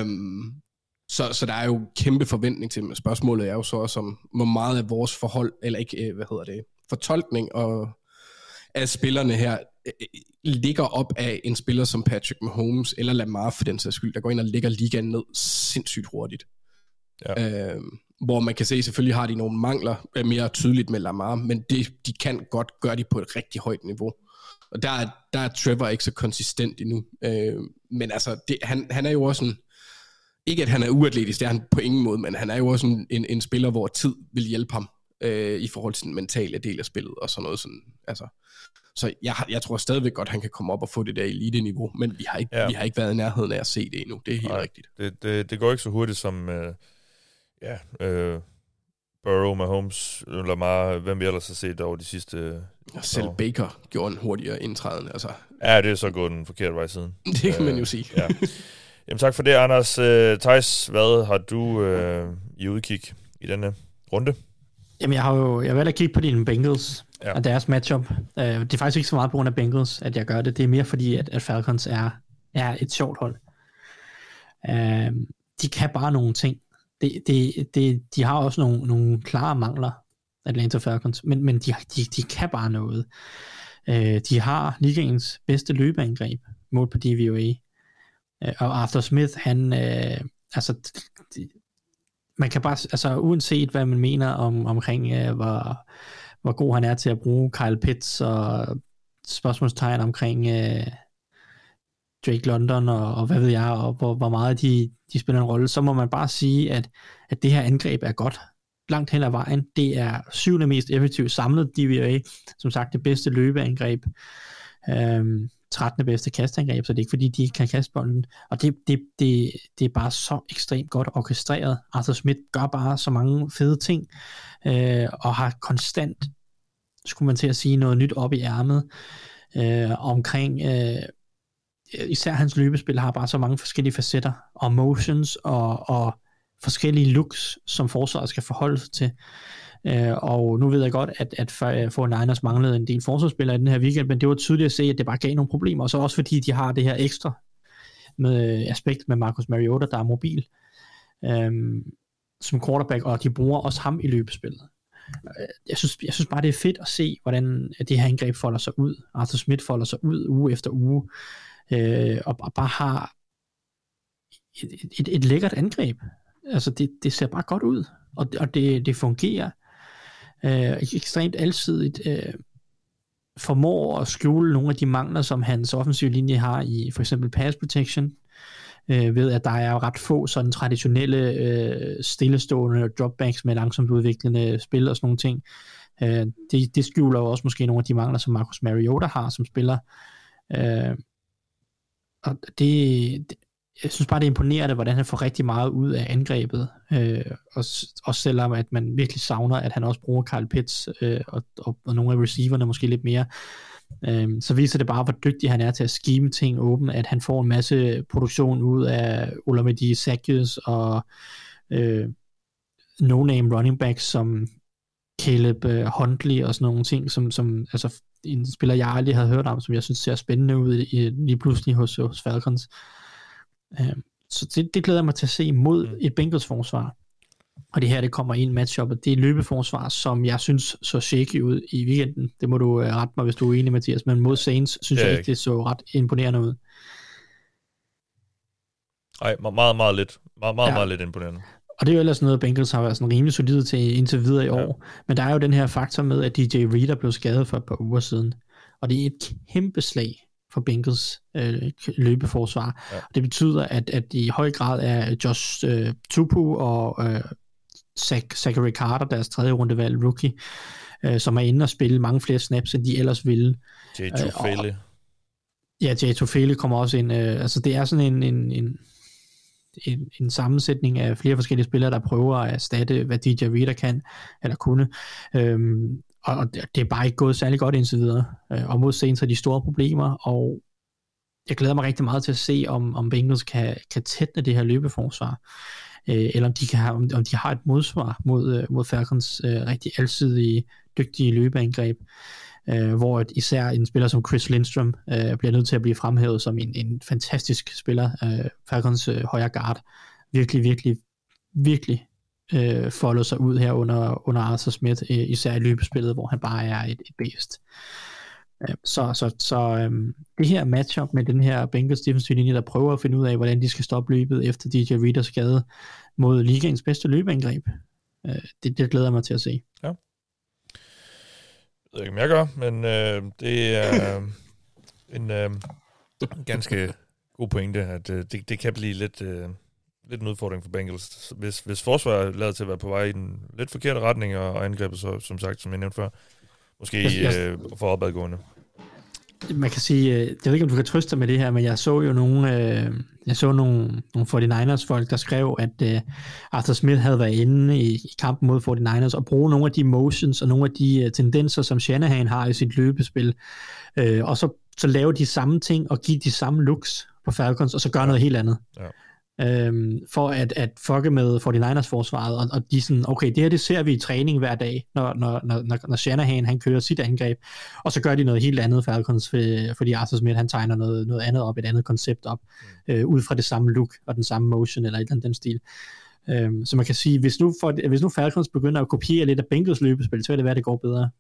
Um, så, så der er jo kæmpe forventning til dem. Spørgsmålet er jo så også om, hvor meget af vores forhold, eller ikke, øh, hvad hedder det, fortolkning og af spillerne her, øh, ligger op af en spiller som Patrick Mahomes, eller Lamar for den sags skyld, der går ind og lægger ligaen ned sindssygt hurtigt. Ja. Øh, hvor man kan se, selvfølgelig har de nogle mangler, er mere tydeligt med Lamar, men det, de kan godt gøre de på et rigtig højt niveau. Og der er, der er Trevor ikke så konsistent endnu. Øh, men altså, det, han, han er jo også en, ikke at han er uatletisk, det er han på ingen måde, men han er jo også en, en, en spiller, hvor tid vil hjælpe ham øh, i forhold til den mentale del af spillet og sådan noget. Sådan, altså. Så jeg, jeg tror stadigvæk godt, han kan komme op og få det der elite-niveau, men vi har ikke, Ja. vi har ikke været i nærheden af at se det endnu. Det er helt Nej. rigtigt. Det, det, det går ikke så hurtigt som, øh, ja, øh, Burrow, Mahomes, Lamar, hvem vi ellers har set over de sidste... Øh, selv Nå. Baker gjorde en hurtigere indtræden. Altså, ja, det er så gået den forkerte vej siden. det kan man jo sige. Ja. Jamen tak for det, Anders. Øh, Thijs, hvad har du øh, i udkig i denne runde? Jamen, jeg har jo jeg valgt at kigge på dine Bengals Ja. og deres matchup. Uh, det er faktisk ikke så meget på grund af Bengals, at jeg gør det. Det er mere fordi, at, at Falcons er, er et sjovt hold. Uh, de kan bare nogle ting. Det, det, det, de har også nogle, nogle klare mangler, Atlanta Falcons, men, men de, de, de kan bare noget. Uh, de har ligaens bedste løbeangreb, mål på DVOA. Uh, og Arthur Smith, han, uh, altså, de, man kan bare, altså uanset hvad man mener om, omkring, øh, hvor, hvor god han er til at bruge Kyle Pitts og spørgsmålstegn omkring øh, Drake London og, og hvad ved jeg, og hvor, hvor meget de, de spiller en rolle, så må man bare sige, at, at det her angreb er godt langt hen ad vejen. Det er syvende mest effektivt samlet DVA, som sagt det bedste løbeangreb. Øhm, 13. bedste kastangreb, så det er ikke fordi, de ikke kan kaste bolden. Og det, det, det, det er bare så ekstremt godt orkestreret. Arthur Smith gør bare så mange fede ting, øh, og har konstant, skulle man til at sige, noget nyt op i ærmet, øh, omkring, øh, især hans løbespil har bare så mange forskellige facetter, og motions, og, og forskellige looks, som forsvaret skal forholde sig til. Øh, og nu ved jeg godt, at, at for Niners øh, manglede en del forsvarsspillere i den her weekend, men det var tydeligt at se, at det bare gav nogle problemer, og så også fordi de har det her ekstra med øh, aspekt med Marcus Mariota, der er mobil øh, som quarterback, og de bruger også ham i løbespillet. Øh, jeg synes, jeg synes bare, det er fedt at se, hvordan det her angreb folder sig ud. Arthur Smith folder sig ud uge efter uge, øh, og, og bare har et, et, et lækkert angreb. Altså, det, det ser bare godt ud, og, og det, det fungerer øh, ekstremt alsidigt, øh, formår at skjule nogle af de mangler, som hans offensive linje har i for eksempel pass protection, øh, ved at der er ret få sådan traditionelle øh, stillestående dropbacks med langsomt udviklende spil og sådan nogle ting. Øh, det, det skjuler jo også måske nogle af de mangler, som Marcus Mariota har som spiller. Øh, og det, det, jeg synes bare, det er imponerende, hvordan han får rigtig meget ud af angrebet. Øh, også, også selvom at man virkelig savner, at han også bruger Carl Pitts øh, og, og, og nogle af receiverne måske lidt mere. Øh, så viser det bare, hvor dygtig han er til at skime ting åben, at han får en masse produktion ud af Olamide Sakius og øh, no-name running backs som Caleb øh, Huntley og sådan nogle ting, som, som altså, en spiller, jeg aldrig havde hørt om, som jeg synes ser spændende ud i, lige pludselig hos, hos Falcons. Øh, så det, det glæder jeg mig til at se mod mm. et Bengals forsvar. Og det her, det kommer i en matchup, og det er løbeforsvar, som jeg synes så shaky ud i weekenden. Det må du uh, rette mig, hvis du er enig, Mathias. Men mod Saints synes jeg ikke, det så ret imponerende ud. Nej, meget, meget lidt. Meget, meget, ja. meget lidt imponerende. Og det er jo ellers noget, Bengals har været sådan rimelig solide til indtil videre i år. Ja. Men der er jo den her faktor med, at DJ Reader blev skadet for et par uger siden. Og det er et kæmpe slag for Bengals øh, løbeforsvar. Ja. Og det betyder, at, at i høj grad er Josh øh, Tupu og øh, Zach, Zachary Carter, deres tredje rundevalg rookie, øh, som er inde og spille mange flere snaps, end de ellers ville. Tufele. Øh, ja, Jay Tufele kommer også ind. Øh, altså det er sådan en, en, en en, en sammensætning af flere forskellige spillere, der prøver at erstatte, hvad DJ Reader kan, eller kunne. Øhm, og det er bare ikke gået særlig godt indtil videre. Øh, og mod Saints har de store problemer, og jeg glæder mig rigtig meget til at se, om, om Bengals kan, kan tætne det her løbeforsvar, øh, eller om de, kan have, om, om de har et modsvar mod, øh, mod Falcons øh, rigtig alsidige, dygtige løbeangreb, øh, hvor et, især en spiller som Chris Lindstrom øh, bliver nødt til at blive fremhævet som en, en fantastisk spiller, øh, Falcons øh, højre guard, virkelig, virkelig, virkelig øh, foldet sig ud her under, under Arthur Smith, øh, især i løbespillet, hvor han bare er et, et bedst. Øh, så så, så øh, det her matchup med den her Bengals defensive linje, der prøver at finde ud af, hvordan de skal stoppe løbet efter DJ Readers skade mod ligaens bedste løbeangreb, øh, det, det glæder jeg mig til at se. Ja. Jeg ved ikke, om jeg gør, men øh, det er øh, en øh, ganske god pointe, at øh, det, det kan blive lidt... Øh, lidt en udfordring for Bengals. Hvis, hvis forsvaret er lavet til at være på vej i den lidt forkerte retning, og, angrebet, så, som sagt, som jeg nævnte før, måske øh, for opadgående. Man kan sige, øh, jeg ved ikke, om du kan trøste med det her, men jeg så jo nogle, øh, jeg så nogle, nogle 49ers folk, der skrev, at øh, Arthur Smith havde været inde i, i kampen mod 49ers og bruge nogle af de motions og nogle af de uh, tendenser, som Shanahan har i sit løbespil, øh, og så, så lave de samme ting og give de samme looks på Falcons, og så gøre noget helt andet. Ja øhm, for at, at fucke med 49ers forsvaret, og, og de sådan, okay, det her det ser vi i træning hver dag, når, når, når, når Shanahan han kører sit angreb, og så gør de noget helt andet Falcons, fordi Arthur Smith han tegner noget, noget andet op, et andet koncept op, mm. øh, ud fra det samme look og den samme motion, eller et eller andet den stil. Øhm, så man kan sige, hvis nu, for, hvis nu Falcons begynder at kopiere lidt af Bengals løbespil, så vil det være, at det går bedre.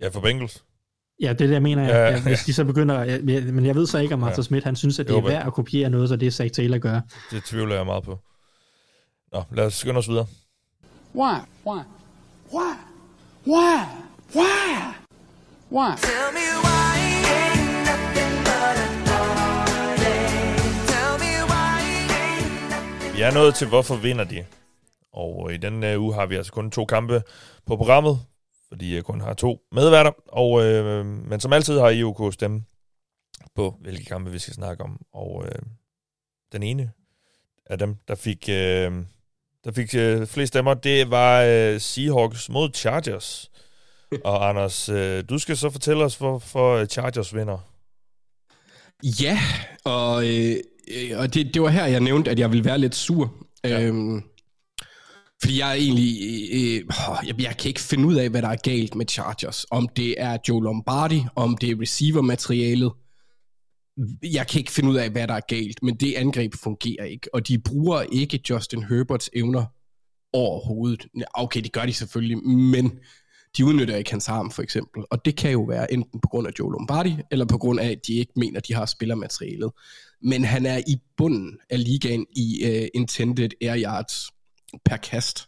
Ja, for Bengals. Ja, det er det, jeg mener. Ja, ja, hvis de så begynder... Ja, men jeg ved så ikke, om Arthur ja. Smith han synes, at det er værd at kopiere noget, så det Zach Taylor gør. Det tvivler jeg meget på. Nå, lad os skynde os videre. Why? Why? Why? Why? Why? Why? Tell me why ain't nothing but a. Tell me why ain't nothing Vi er nået til, hvorfor vinder de? Og i denne øh, uge har vi altså kun to kampe på programmet, fordi jeg kun har to medværter. Og, øh, men som altid har I jo kunnet stemme på, hvilke kampe vi skal snakke om. Og øh, den ene af dem, der fik, øh, der fik øh, flest stemmer, det var øh, Seahawks mod Chargers. Og Anders, øh, du skal så fortælle os, hvorfor Chargers vinder. Ja, og, øh, øh, og det, det var her, jeg nævnte, at jeg ville være lidt sur. Ja. Øhm, fordi jeg er egentlig... Øh, øh jeg, jeg kan ikke finde ud af, hvad der er galt med Chargers. Om det er Joe Lombardi, om det er receiver-materialet. Jeg kan ikke finde ud af, hvad der er galt, men det angreb fungerer ikke. Og de bruger ikke Justin Herberts evner overhovedet. Okay, det gør de selvfølgelig, men de udnytter ikke hans arm, for eksempel. Og det kan jo være enten på grund af Joe Lombardi, eller på grund af, at de ikke mener, de har spillermaterialet. Men han er i bunden af ligaen i uh, intended air yards per kast.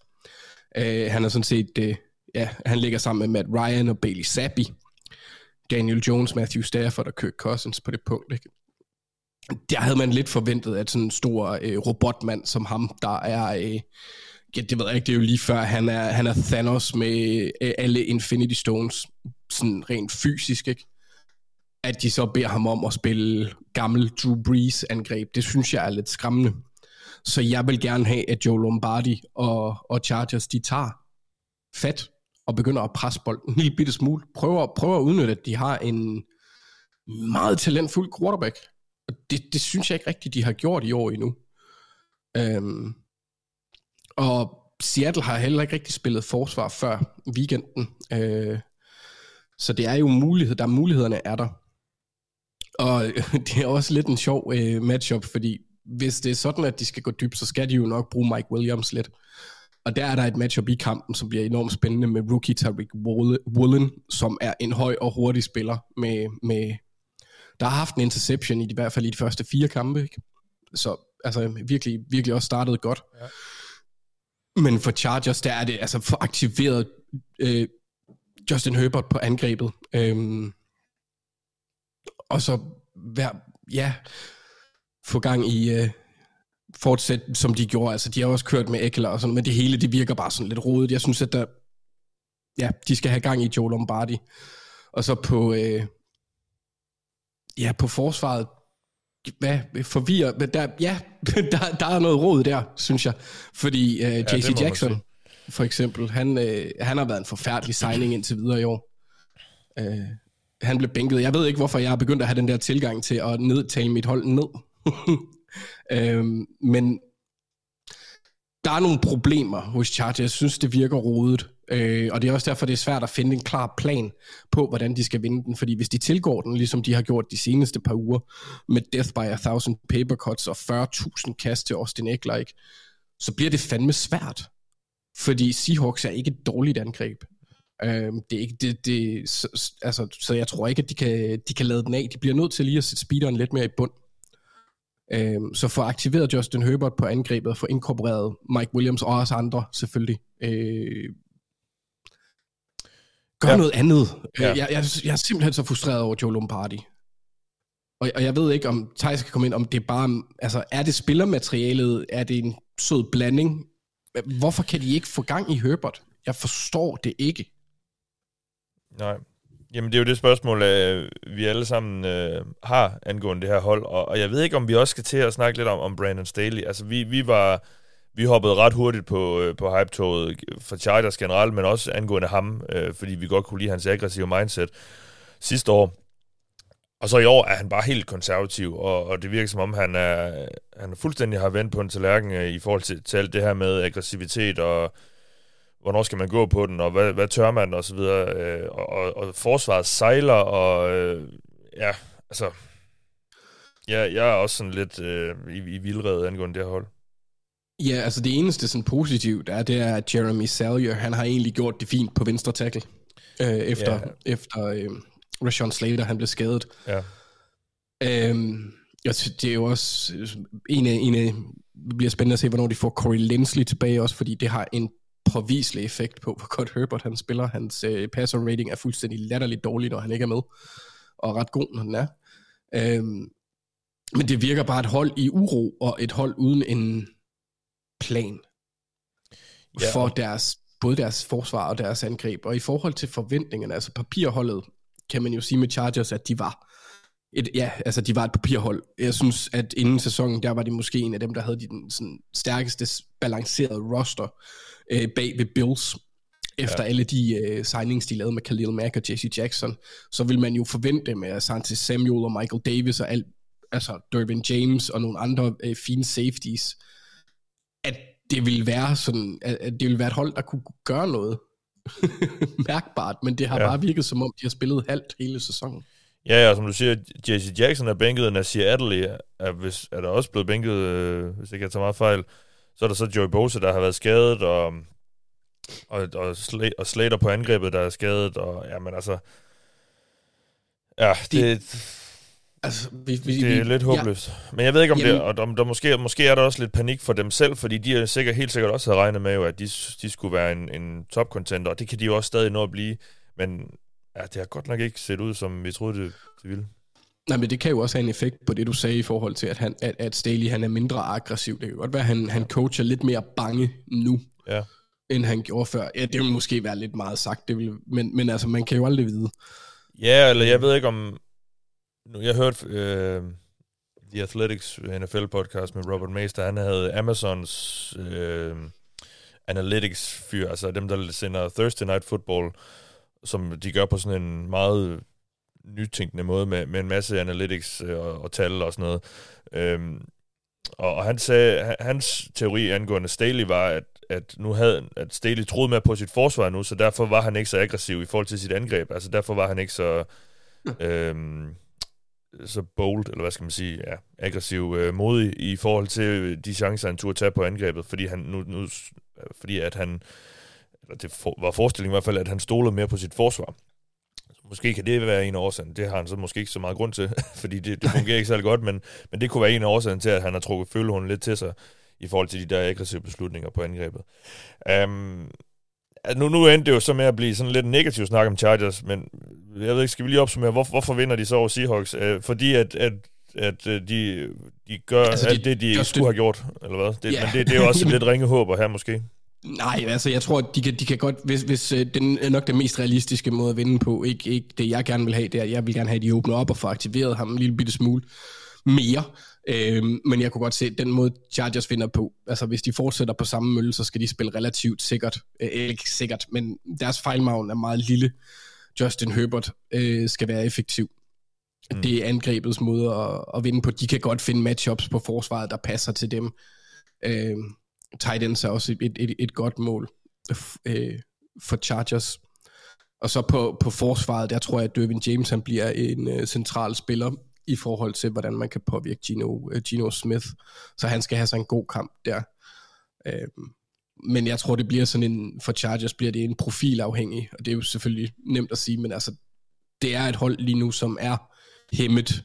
Uh, øh, han er sådan set, uh, ja, han ligger sammen med Matt Ryan og Bailey Zappi. Daniel Jones, Matthew Stafford og Kirk Cousins på det punkt. Ikke? Der havde man lidt forventet, at sådan en stor uh, robotmand som ham, der er... Uh, ja, det ved jeg ikke, det er jo lige før, han er, han er Thanos med øh, alle Infinity Stones, sådan rent fysisk, ikke? At de så beder ham om at spille gammel Drew Brees angreb, det synes jeg er lidt skræmmende. Så jeg vil gerne have, at Joe Lombardi og, og Chargers, de tager fat og begynder at presse bolden en lille bitte smule. Prøver, prøver at udnytte, at de har en meget talentfuld quarterback. Og det, det synes jeg ikke rigtigt, de har gjort i år endnu. Øhm, og Seattle har heller ikke rigtig spillet forsvar før weekenden. Øh, så det er jo mulighed, der mulighederne er der. Og det er også lidt en sjov øh, matchup, fordi hvis det er sådan, at de skal gå dybt, så skal de jo nok bruge Mike Williams lidt. Og der er der et matchup i kampen, som bliver enormt spændende med rookie Tariq Woolen, som er en høj og hurtig spiller, med, med, der har haft en interception i, i hvert fald i de første fire kampe. Ikke? Så altså virkelig, virkelig også startet godt. Ja. Men for Chargers, der er det altså for aktiveret øh, Justin Herbert på angrebet. Øhm, og så hver, ja, få gang i øh, fortsæt, som de gjorde. Altså, de har også kørt med Eckler og sådan, men det hele, det virker bare sådan lidt rodet. Jeg synes, at der, ja, de skal have gang i Joe Lombardi. Og så på, øh, ja, på forsvaret, hvad forvirrer, men der, ja, der, der er noget råd der, synes jeg. Fordi JC ja, Jackson, for eksempel, han, uh, han har været en forfærdelig signing indtil videre i år. Uh, han blev bænket. Jeg ved ikke, hvorfor jeg har begyndt at have den der tilgang til at nedtale mit hold ned. øhm, men der er nogle problemer hos Chargers. Jeg synes, det virker rodet. Øh, og det er også derfor, det er svært at finde en klar plan på, hvordan de skal vinde den. Fordi hvis de tilgår den, ligesom de har gjort de seneste par uger, med Death by a Thousand Paper Cuts og 40.000 kast til Austin Eckler, ikke? så bliver det fandme svært. Fordi Seahawks er ikke et dårligt angreb. Øh, det er ikke, det, det, så, altså, så jeg tror ikke, at de kan, de kan lade den af. De bliver nødt til lige at sætte speederen lidt mere i bund. Øh, så få aktiveret Justin Herbert på angrebet, få inkorporeret Mike Williams og også andre selvfølgelig. Øh, gør ja. noget andet. Ja. Jeg, jeg, jeg er simpelthen så frustreret over Joe Lombardi. Og, og jeg ved ikke, om Thijs kan komme ind, om det er bare, altså er det spillermaterialet, er det en sød blanding? Hvorfor kan de ikke få gang i Herbert? Jeg forstår det ikke. Nej. Jamen, det er jo det spørgsmål, øh, vi alle sammen øh, har angående det her hold, og, og jeg ved ikke, om vi også skal til at snakke lidt om, om Brandon Staley. Altså, vi, vi var vi hoppede ret hurtigt på, øh, på hype-toget for Chargers generelt, men også angående ham, øh, fordi vi godt kunne lide hans aggressive mindset sidste år. Og så i år er han bare helt konservativ, og, og det virker som om, han er, han fuldstændig har vendt på en tallerken øh, i forhold til, til alt det her med aggressivitet, og hvornår skal man gå på den, og hvad, hvad tør man, og så videre. Øh, og, og, og forsvaret sejler, og øh, ja, altså... Ja, jeg er også sådan lidt øh, i, i vildrede angående det her hold. Ja, altså det eneste sådan positivt er, det er, at Jeremy Salyer, han har egentlig gjort det fint på venstre tackle, øh, efter, yeah. efter øh, Rashawn Slater, han blev skadet. Ja. Øhm, Jeg synes, det er jo også øh, en af, en af, det bliver spændende at se, hvornår de får Corey Linsley tilbage også, fordi det har en påviselig effekt på, hvor godt Herbert han spiller. Hans øh, passer rating er fuldstændig latterligt dårlig, når han ikke er med, og ret god, når den er. Øhm, men det virker bare et hold i uro, og et hold uden en plan Ja, for deres, både deres forsvar og deres angreb. Og i forhold til forventningerne, altså papirholdet, kan man jo sige med Chargers, at de var et, ja, altså de var et papirhold. Jeg synes, at inden sæsonen, der var de måske en af dem, der havde de den sådan, stærkeste balancerede roster øh, bag ved Bills. Efter ja. alle de øh, signings, de lavede med Khalil Mack og Jesse Jackson, så vil man jo forvente med Asante Samuel og Michael Davis og alt, altså Dervin James og nogle andre øh, fine safeties, at det ville være sådan, at, at det ville være et hold, der kunne gøre noget mærkbart, men det har Ja. bare virket som om, de har spillet halvt hele sæsonen. Ja, ja, som du siger, Jesse Jackson er bænket, Nasir Adderley er, hvis, er der også blevet bænket, øh, hvis ikke jeg tager meget fejl. Så er der så Joey Bosa, der har været skadet, og, og, og, Sla- og Slater på angrebet, der er skadet, og ja, men altså... Ja, det, Altså, vi, vi, det er vi, lidt håbløst. Ja. Men jeg ved ikke, om Jamen- det og om der måske, måske er der også lidt panik for dem selv, fordi de er sikkert, helt sikkert også havde regnet med, jo, at de, de skulle være en, en top-contender, og det kan de jo også stadig nå at blive. Men ja, det har godt nok ikke set ud, som vi troede, det, det ville. Nej, men det kan jo også have en effekt på det, du sagde i forhold til, at, han, at, at Staley han er mindre aggressiv. Det kan godt være, at han, han coacher lidt mere bange nu, Ja. end han gjorde før. Ja, det vil måske være lidt meget sagt, det vil, men, men altså, man kan jo aldrig vide. Ja, eller jeg ved ikke om... Nu, jeg hørte øh, The Athletics NFL-podcast med Robert Meister. Han havde Amazons øh, analytics-fyr, altså dem, der sender Thursday Night Football, som de gør på sådan en meget nytænkende måde med, med en masse analytics øh, og, og tal og sådan noget. Øhm, og, og han sagde, han- hans teori angående Staley var, at, at nu havde at Staley troede mere på sit forsvar nu, så derfor var han ikke så aggressiv i forhold til sit angreb. Altså derfor var han ikke så øhm, så bold, eller hvad skal man sige, ja, aggressiv, øh, modig i forhold til de chancer, han turde tage på angrebet, fordi han nu, nu fordi at han, eller det for, var forestillingen i hvert fald, at han stolede mere på sit forsvar. Måske kan det være en af årsagen. Det har han så måske ikke så meget grund til, fordi det, det fungerer ikke særlig godt, men, men det kunne være en af årsagen til, at han har trukket følgehunden lidt til sig i forhold til de der aggressive beslutninger på angrebet. Um, nu, nu endte det jo så med at blive sådan lidt negativ snak om Chargers, men jeg ved ikke, skal vi lige opsummere, hvor, hvorfor vinder de så over Seahawks? Uh, fordi at, at, at øh, de, de gør altså, alt de- det, de skulle have gjort, eller hvad? Det, Ja. Men det, det er jo også lidt ringe håb her måske. Nej, altså jeg tror, at de kan, de kan godt, hvis, hvis øh, den er nok den mest realistiske måde at vinde på, ikke, ikke det jeg gerne vil have, det er, at jeg vil gerne have, at de åbner op og får aktiveret ham en lille bitte smule mere. Øhm, men jeg kunne godt se, den måde Chargers vinder på, altså hvis de fortsætter på samme mølle, så skal de spille relativt sikkert, øh, ikke sikkert, men deres fejlmagen er meget lille. Justin Herbert øh, skal være effektiv. Mm. Det er angrebets måde at, at vinde på. De kan godt finde matchups på forsvaret, der passer til dem. Øh, tight ends er også et, et, et godt mål øh, for Chargers. Og så på, på forsvaret, der tror jeg, at Dervin James han bliver en øh, central spiller i forhold til, hvordan man kan påvirke Gino, øh, Gino Smith. Så han skal have sig en god kamp der. Øh, men jeg tror, det bliver sådan en, for Chargers bliver det en profilafhængig, og det er jo selvfølgelig nemt at sige, men altså, det er et hold lige nu, som er hæmmet.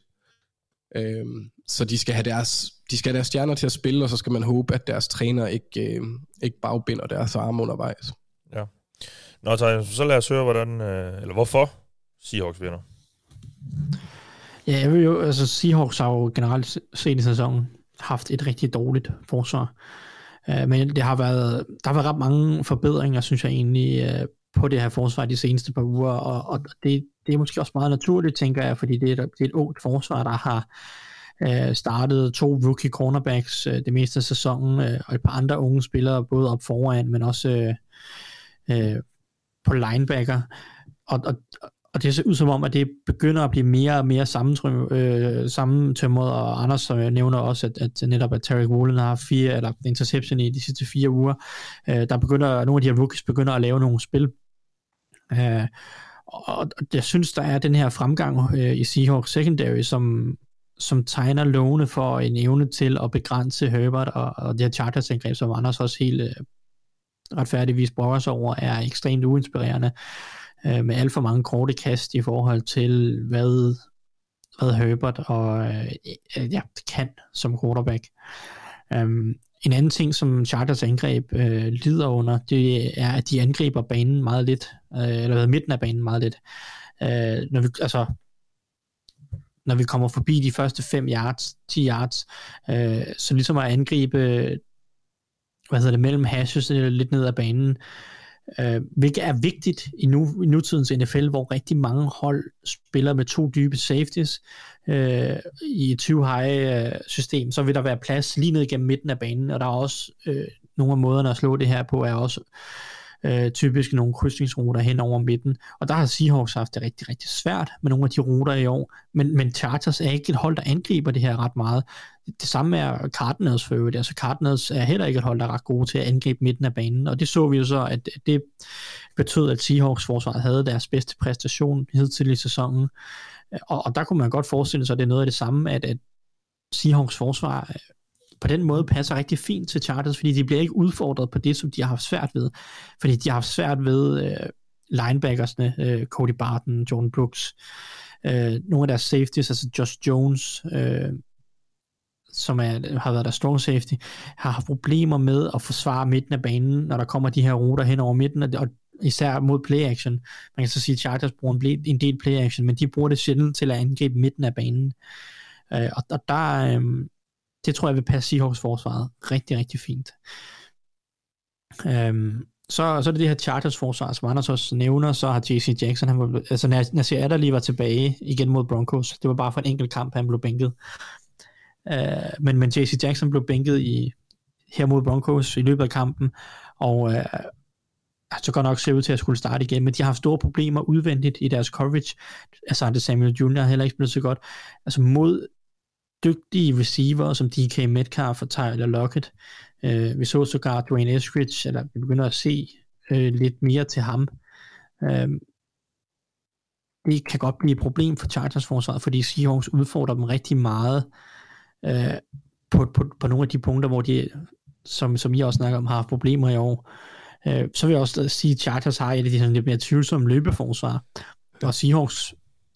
Øhm, så de skal have deres de skal have deres stjerner til at spille, og så skal man håbe, at deres træner ikke, øh, ikke bagbinder deres arme undervejs. Ja. Nå, så, så lad os høre, hvordan, øh, eller hvorfor Seahawks vinder. Ja, jeg vil jo, altså Seahawks har jo generelt set i sæsonen haft et rigtig dårligt forsvar. Uh, men det har været, der har været ret mange forbedringer, synes jeg egentlig, uh, på det her forsvar de seneste par uger, og, og det, det er måske også meget naturligt, tænker jeg, fordi det er, et- det er et ungt forsvar, der har Øh, uh, startet to rookie cornerbacks øh, det meste af sæsonen, øh, og et par andre unge spillere, både op foran, men også øh, øh, på linebacker. Og, og, og det ser ud som om, at det begynder at blive mere og mere øh, sammentømret og Anders øh, nævner også, at, at netop at Terry Woolen har fire, eller interception i de sidste fire uger. Øh, der begynder, nogle af de her rookies begynder at lave nogle spil. Øh, og, og jeg synes, der er den her fremgang øh, i Seahawks secondary, som, som tegner lovene for en evne til at begrænse Herbert og, og det her Chargers angreb, som Anders også helt øh, retfærdigvis brokker sig over, er ekstremt uinspirerende øh, med alt for mange korte kast i forhold til, hvad hvad Herbert og øh, øh ja, kan som quarterback. Um, en anden ting, som Chargers angreb øh, lider under, det er, at de angriber banen meget lidt, øh, eller hvad, midten af banen meget lidt. Øh, når vi, altså, når vi kommer forbi de første 5 yards, 10 yards, øh, så ligesom at angribe, hvad hedder det, mellem hashes øh, lidt ned ad banen, øh, hvilket er vigtigt i, nu, i nutidens NFL, hvor rigtig mange hold spiller med to dybe safeties øh, i et 20 high øh, system, så vil der være plads lige ned gennem midten af banen, og der er også øh, nogle af måderne at slå det her på, er også øh, Øh, typisk nogle krydsningsruter hen over midten, og der har Seahawks haft det rigtig, rigtig svært med nogle af de ruter i år, men, men Chargers er ikke et hold, der angriber det her ret meget. Det samme er Cardinals for øvrigt, altså Cardinals er heller ikke et hold, der er ret gode til at angribe midten af banen, og det så vi jo så, at det betød, at Seahawks forsvaret havde deres bedste præstation hidtil i sæsonen, og, og der kunne man godt forestille sig, at det er noget af det samme, at, at Seahawks forsvar på den måde passer rigtig fint til Chargers, fordi de bliver ikke udfordret på det, som de har haft svært ved. Fordi de har haft svært ved øh, linebackersne, øh, Cody Barton, Jordan Brooks, øh, nogle af deres safeties, altså Josh Jones, øh, som er, har været der strong safety, har haft problemer med at forsvare midten af banen, når der kommer de her ruter hen over midten, og, og især mod play action. Man kan så sige, at Chargers bruger en, en del play action, men de bruger det sjældent til at angribe midten af banen. Øh, og, og der, øh, det tror jeg vil passe Seahawks forsvaret rigtig, rigtig fint. Øhm, så, så er det det her Chargers forsvar, som Anders også nævner, så har JC Jackson, han var, altså Nasir Adderley var tilbage igen mod Broncos, det var bare for en enkelt kamp, han blev bænket. Øh, men, men JC Jackson blev bænket i, her mod Broncos i løbet af kampen, og øh, så godt nok ser ud til at skulle starte igen, men de har haft store problemer udvendigt i deres coverage. Altså det Samuel Jr. har heller ikke spillet så godt. Altså mod dygtige receiver som DK Metcalf og Tyler Lockett. Øh, vi så sågar Dwayne Eskridge, eller vi begynder at se øh, lidt mere til ham. Øh, det kan godt blive et problem for Chargers forsvaret, fordi Seahawks udfordrer dem rigtig meget øh, på, på, på nogle af de punkter, hvor de, som, som I også snakker om, har haft problemer i år. Øh, så vil jeg også sige, at Chargers har et af de sådan lidt mere tvivlsomme løbeforsvar, og Seahawks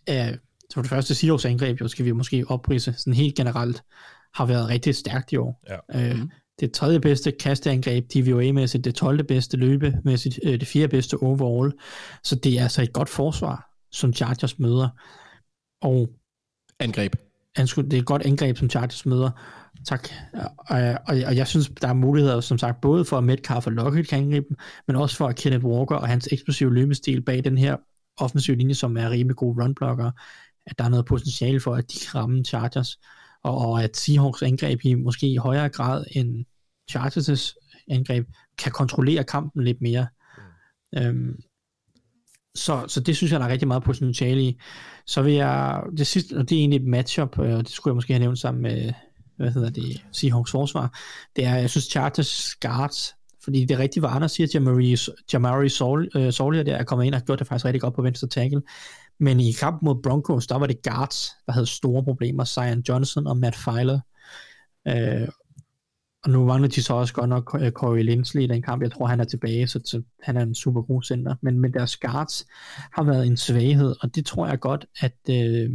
er så det første Seahawks angreb, jo skal vi måske oprise sådan helt generelt, har været rigtig stærkt i år. Ja. Øh, det tredje bedste kasteangreb DVOA-mæssigt, det 12. bedste løbemæssigt, øh, det fjerde bedste overall. Så det er altså et godt forsvar, som Chargers møder. Og Angreb. det er et godt angreb, som Chargers møder. Tak. Og, og, og jeg synes, der er muligheder, som sagt, både for at Metcalf og Lockett kan angribe dem, men også for at Kenneth Walker og hans eksplosive løbestil bag den her offensive linje, som er rimelig gode runblocker, at der er noget potentiale for, at de kan ramme Chargers, og, og at Seahawks angreb i måske i højere grad end Chargers' angreb kan kontrollere kampen lidt mere. Mm. Øhm, så, så det synes jeg, der er rigtig meget potentiale i. Så vil jeg, det sidste, og det er egentlig et matchup, og det skulle jeg måske have nævnt sammen med, hvad hedder det, Seahawks forsvar, det er, jeg synes Chargers guards, fordi det er rigtigt, hvad Anders siger, Jamari, Jamari Solier der er kommet ind og har gjort det faktisk rigtig godt på venstre tackle, men i kampen mod Broncos, der var det guards, der havde store problemer, Zion Johnson og Matt Filer, øh, og nu mangler de så også godt nok øh, Corey Lindsley i den kamp. Jeg tror, han er tilbage, så, så han er en super god center. Men, men deres guards har været en svaghed, og det tror jeg godt, at, øh,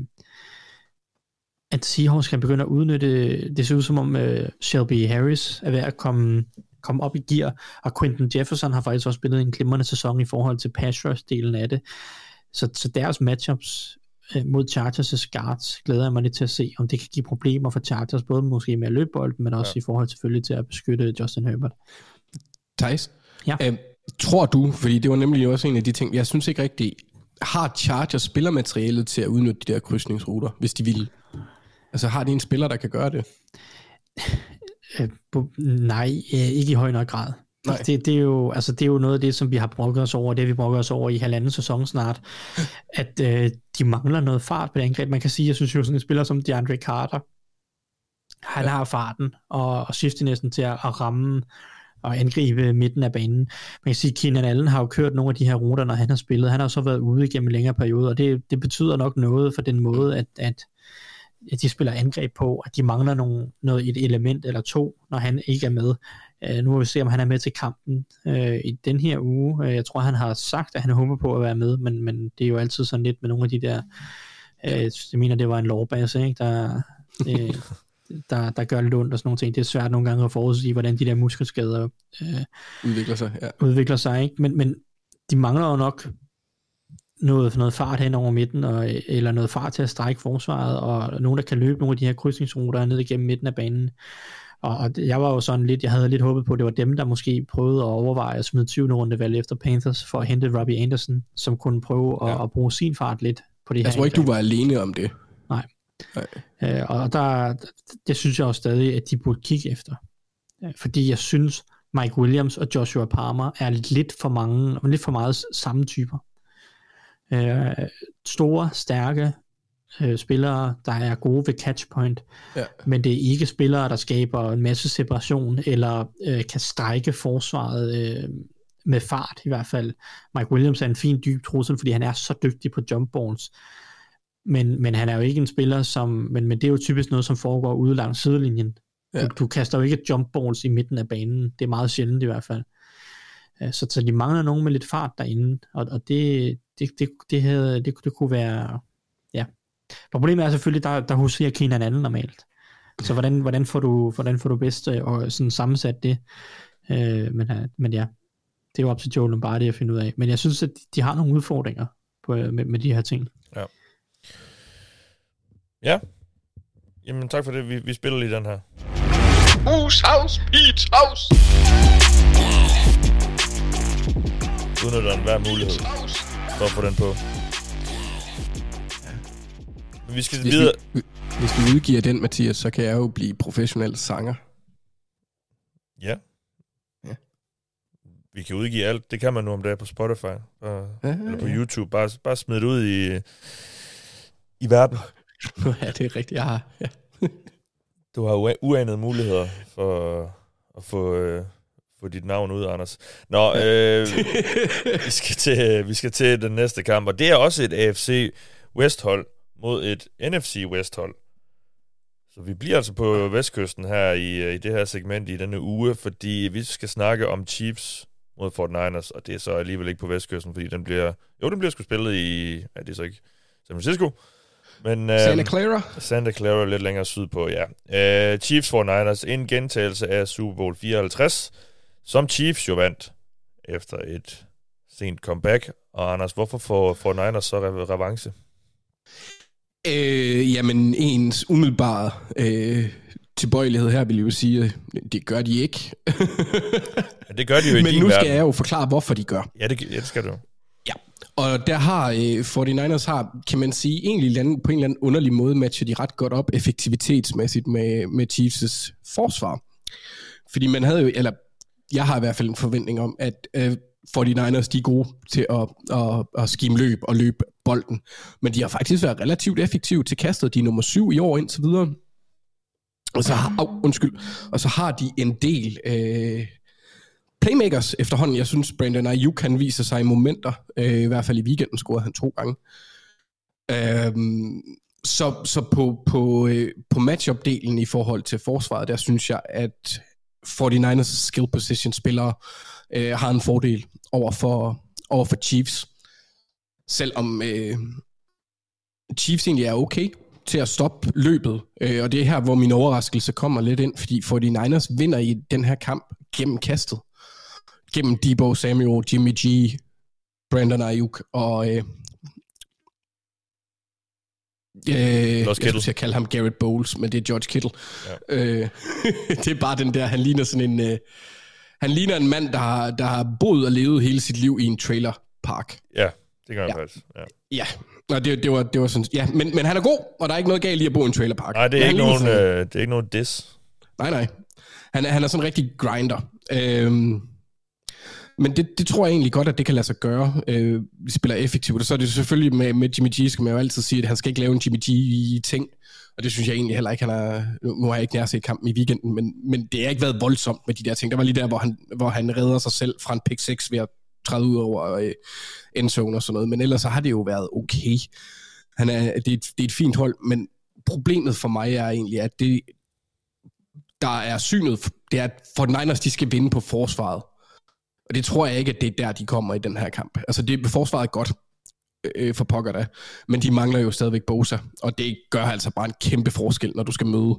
at Seahawks kan begynde at udnytte. Det ser ud som om øh, Shelby Harris er ved at komme, komme op i gear, og Quentin Jefferson har faktisk også spillet en glimrende sæson i forhold til pass rush-delen af det. Så, så deres matchups øh, mod Chargers' guards glæder jeg mig lidt til at se, om det kan give problemer for Chargers, både måske med at løbe bolden, men også ja. i forhold selvfølgelig til at beskytte Justin Herbert. Thijs? Ja. Øhm, tror du, fordi det var nemlig også en af de ting, jeg synes ikke rigtigt, har Chargers spillermaterialet til at udnytte de der krydsningsruter, hvis de vil? Altså har de en spiller, der kan gøre det? Øh, nej, øh, ikke i høj nok grad. Nej. Det, det, er jo, altså, det er jo noget af det, som vi har brokket os over, det vi brokket os over i halvanden sæson snart, at øh, de mangler noget fart på det angreb. Man kan sige, jeg synes jo sådan en spiller som DeAndre Carter, han ja. har farten og, og næsten til at, at ramme og angribe midten af banen. Man kan sige, at Keenan Allen har jo kørt nogle af de her ruter, når han har spillet. Han har så været ude igennem en længere periode, og det, det betyder nok noget for den måde, at, at, at de spiller angreb på, at de mangler nogle, noget, et element eller to, når han ikke er med. Uh, nu må vi se, om han er med til kampen uh, i den her uge. Uh, jeg tror, han har sagt, at han håber på at være med, men, men det er jo altid sådan lidt med nogle af de der Øh, jeg mener, det var en lovbase, ikke? Der, øh, der, der gør lidt ondt og sådan nogle ting. Det er svært nogle gange at forudsige, hvordan de der muskelskader øh, Udvikler sig, ja. udvikler sig, ikke? Men, men de mangler jo nok noget, noget fart hen over midten, og, eller noget fart til at strække forsvaret, og nogen, der kan løbe nogle af de her krydsningsruter ned igennem midten af banen. Og, jeg var jo sådan lidt, jeg havde lidt håbet på, at det var dem, der måske prøvede at overveje at smide 20. runde valg efter Panthers, for at hente Robbie Anderson, som kunne prøve at, Ja. at bruge sin fart lidt på det her. Jeg tror ikke, du var alene om det. Øh, og der, det synes jeg jo stadig, at de burde kigge efter. Øh, Fordi jeg synes, Mike Williams og Joshua Palmer er lidt for mange, lidt for meget samme typer. Øh, store, stærke øh, spillere, der er gode ved catchpoint, Ja. men det er ikke spillere, der skaber en masse separation, eller øh, kan strække forsvaret øh, med fart i hvert fald. Mike Williams er en fin dyb trussel, fordi han er så dygtig på jump balls. Men, men han er jo ikke en spiller, som... Men, men det er jo typisk noget, som foregår ude langs sidelinjen. Ja. Du, du kaster jo ikke jump balls i midten af banen. Det er meget sjældent i hvert fald. Øh, Så, så de mangler nogen med lidt fart derinde, og, og det, det, det, det, havde, det, det kunne være... Ja. Problemet er selvfølgelig, der, der huserer Keenan anden normalt. Så hvordan, hvordan, får du, hvordan får du bedst øh, og sådan sammensat det? Øh, men, øh, men ja, det er jo op til Joe Lombardi at finde ud af. Men jeg synes, at de har nogle udfordringer på, øh, med, med de her ting. Ja. Jamen tak for det. Vi, vi spiller lige den her. Hus, house, Peach, house, Udnytter hver mulighed for at få den på. Vi skal Hvis videre. vi, hvis vi udgiver den, Mathias, så kan jeg jo blive professionel sanger. Ja. Ja. Vi kan udgive alt. Det kan man nu om dagen på Spotify. Og, Ja, eller på ja. YouTube. Bare, bare smid det ud i, i verden. ja, det er rigtigt, jeg har. Ja. Du har ua- uanede muligheder for at få, øh, få dit navn ud, Anders. Nå, øh, vi, skal til, vi skal til den næste kamp, og det er også et AFC West-hold mod et NFC West-hold. Så vi bliver altså på vestkysten her i, øh, i det her segment i denne uge, fordi vi skal snakke om Chiefs mod Fort Niners, og det er så alligevel ikke på vestkysten, fordi den bliver, jo, den bliver sgu spillet i, ja, det er så ikke San Francisco, men, øh, Santa Clara. Santa Clara lidt længere sydpå, ja. Uh, Chiefs 49ers, en gentagelse af Super Bowl 54, som Chiefs jo vandt efter et sent comeback. Og Anders, hvorfor får 49ers så re- revanche? Øh, jamen, ens umiddelbare øh, tilbøjelighed her vil jeg jo sige, at det gør de ikke. Ja, det gør de jo i Men nu skal verden. jeg jo forklare, hvorfor de gør. Ja, det, ja, det skal du. Ja, og der har øh, 49ers har, kan man sige, egentlig land, på en eller anden underlig måde matcher de ret godt op effektivitetsmæssigt med, med Chiefs' forsvar. Fordi man havde jo, eller jeg har i hvert fald en forventning om, at øh, 49ers de er gode til at, at, at skime løb og løbe bolden. Men de har faktisk været relativt effektive til kastet. De er nummer syv i år indtil videre. Og så har, oh, undskyld, og så har de en del øh, playmakers efterhånden. Jeg synes, Brandon Ayuk kan vise sig i momenter. Øh, I hvert fald i weekenden scorede han to gange. Øh, så så på, på, øh, på matchup-delen i forhold til forsvaret, der synes jeg, at 49ers skill position spillere øh, har en fordel over for, over for Chiefs. Selvom øh, Chiefs egentlig er okay til at stoppe løbet. Øh, og det er her, hvor min overraskelse kommer lidt ind, fordi 49ers vinder i den her kamp gennem kastet. Gennem Debo Samuel, Jimmy G, Brandon Ayuk og... Øh, Øh, jeg skulle at kalde ham Garrett Bowles, men det er George Kittle. Ja. Øh, det er bare den der, han ligner sådan en... Øh, han ligner en mand, der har, der har boet og levet hele sit liv i en trailerpark. Ja, det gør han Ja. faktisk. Ja. Ja, og det, det, var, det var sådan... Ja, men, men han er god, og der er ikke noget galt i at bo i en trailerpark. Nej, det er, ikke nogen, sådan- øh, det er ikke nogen diss. Nej, nej. Han er, han er sådan en rigtig grinder. Øhm, men det, det tror jeg egentlig godt, at det kan lade sig gøre. Øh, vi spiller effektivt, og så er det selvfølgelig med, med Jimmy G, skal man jo altid sige, at han skal ikke lave en Jimmy G-ting. Og det synes jeg egentlig heller ikke, han har... Nu har jeg ikke nær set kampen i weekenden, men, men det har ikke været voldsomt med de der ting. Der var lige der, hvor han, hvor han redder sig selv fra en pick 6 ved at træde ud over øh, endzone og sådan noget. Men ellers så har det jo været okay. Han er, det, er et, det er et fint hold, men problemet for mig er egentlig, at det, der er synet, det er, at for Niners, de skal vinde på forsvaret. Og det tror jeg ikke, at det er der, de kommer i den her kamp. Altså, det forsvaret er godt. øh, for pokker da. Men de mangler jo stadigvæk Bosa, og det gør altså bare en kæmpe forskel, når du skal møde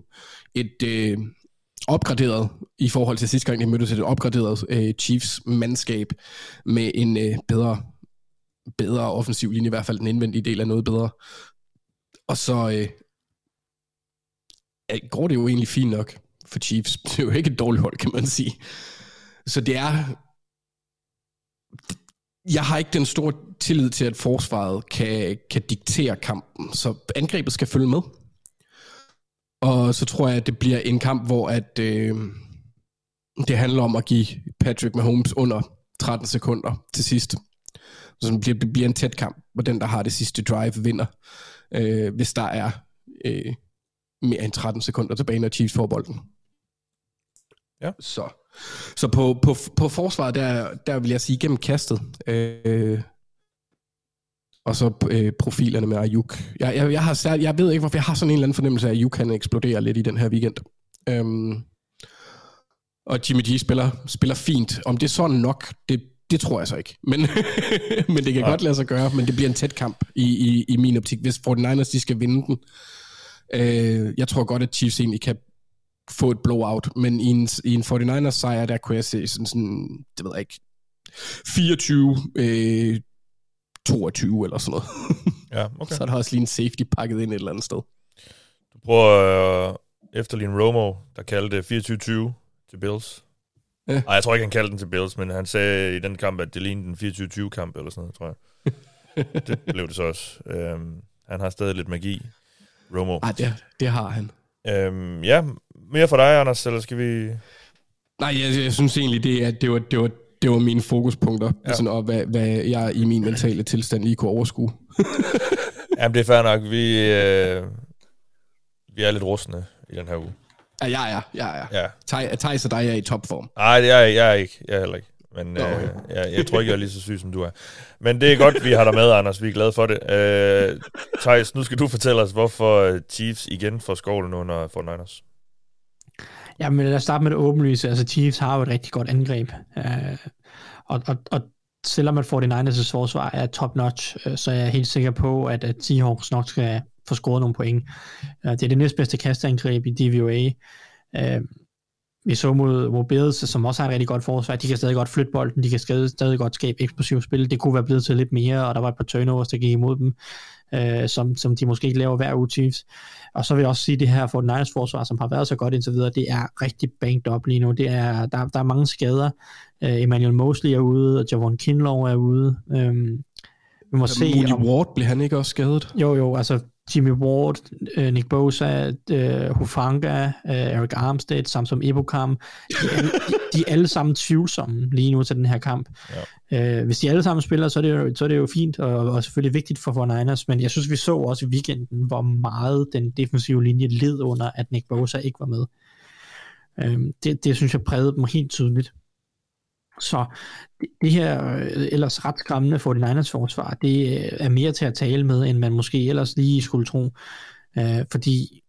et øh, opgraderet, i forhold til sidste gang, de mødtes, et opgraderet øh, Chiefs-mandskab med en øh, bedre, bedre offensiv linje, i hvert fald den indvendige del er noget bedre. Og så øh, øh, går det jo egentlig fint nok for Chiefs. Det er jo ikke et dårligt hold, kan man sige. Så det er... Jeg har ikke den store tillid til, at forsvaret kan, kan diktere kampen, så angrebet skal følge med. Og så tror jeg, at det bliver en kamp, hvor at, øh, det handler om at give Patrick Mahomes under 13 sekunder til sidst. Så det bliver, det bliver en tæt kamp, hvor den, der har det sidste drive, vinder. Øh, hvis der er øh, mere end 13 sekunder tilbage, når Chiefs får bolden. Ja. Så, så på, på, på forsvaret, der, der vil jeg sige gennem kastet. Øh, og så øh, profilerne med Ayuk. Jeg, jeg, jeg, har særlig, jeg ved ikke, hvorfor jeg har sådan en eller anden fornemmelse af, at Ayuk kan eksplodere lidt i den her weekend. Øhm, og Jimmy G spiller, spiller fint. Om det er sådan nok, det, det tror jeg så ikke. Men, men det kan Nej. godt lade sig gøre, men det bliver en tæt kamp i, i, i min optik, hvis 49ers de skal vinde den. Øh, jeg tror godt, at Chiefs egentlig kan få et blowout, men i en, i en 49ers sejr, der kunne jeg se sådan, sådan det ved jeg ikke, 24, øh, 22 eller sådan noget. Ja, okay. Så er der også lige en safety pakket ind et eller andet sted. Du prøver øh, efterligne Romo, der kaldte 24-20 til Bills. Ja. Ej, jeg tror ikke, han kaldte den til Bills, men han sagde i den kamp, at det lignede en 24-20-kamp eller sådan noget, tror jeg. det blev det så også. Øhm, han har stadig lidt magi, Romo. Ej, det, det har han. Øhm, ja, mere for dig, Anders, eller skal vi... Nej, jeg, jeg synes egentlig, det, at det var, det var, det var mine fokuspunkter, ja. sådan, og hvad, hvad jeg i min mentale tilstand lige kunne overskue. Jamen, det er fair nok. Vi, øh, vi er lidt rustne i den her uge. Ja, ja, ja. ja, ja. ja. Thijs og dig er i topform. Nej, det er jeg, jeg er ikke. Jeg er heller ikke. Men Nå, øh, jeg, jeg tror ikke, jeg er lige så syg, som du er. Men det er godt, vi har dig med, Anders. Vi er glade for det. Øh, Thijs, nu skal du fortælle os, hvorfor Chiefs igen får skovlen under 49ers. Jamen lad os starte med det åbenlyse. Altså Chiefs har jo et rigtig godt angreb. Øh, og, og, og selvom at 49ers' forsvar er top-notch, øh, så er jeg helt sikker på, at, at Seahawks nok skal få scoret nogle point. Øh, det er det næstbedste kastangreb i DVOA. Øh, vi så mod Wobils, som også har et rigtig godt forsvar. De kan stadig godt flytte bolden, de kan stadig, stadig godt skabe eksplosivt spil. Det kunne være blevet til lidt mere, og der var et par turnovers, der gik imod dem øh, som, som de måske ikke laver hver uge Chiefs. Og så vil jeg også sige, at det her for Niners forsvar, som har været så godt indtil videre, det er rigtig banged up lige nu. Det er, der, der er mange skader. Øh, Emmanuel Mosley er ude, og Javon Kinlaw er ude. Øhm, vi må se, Moody om, Ward, blev han ikke også skadet? jo, jo, altså Jimmy Ward, øh, Nick Bosa, øh, Hufanga, øh, Eric Armstead, Samson Ebukam, de, er alle- de, de er alle sammen tvivlsomme lige nu til den her kamp. Ja. Øh, hvis de alle sammen spiller, så er det jo, så er det jo fint, og, og selvfølgelig vigtigt for 49ers, men jeg synes, vi så også i weekenden, hvor meget den defensive linje led under, at Nick Bosa ikke var med. Øh, det, det synes jeg prægede dem helt tydeligt. Så det, det her øh, ellers ret skræmmende 49ers forsvar, det øh, er mere til at tale med, end man måske ellers lige skulle tro. Øh, fordi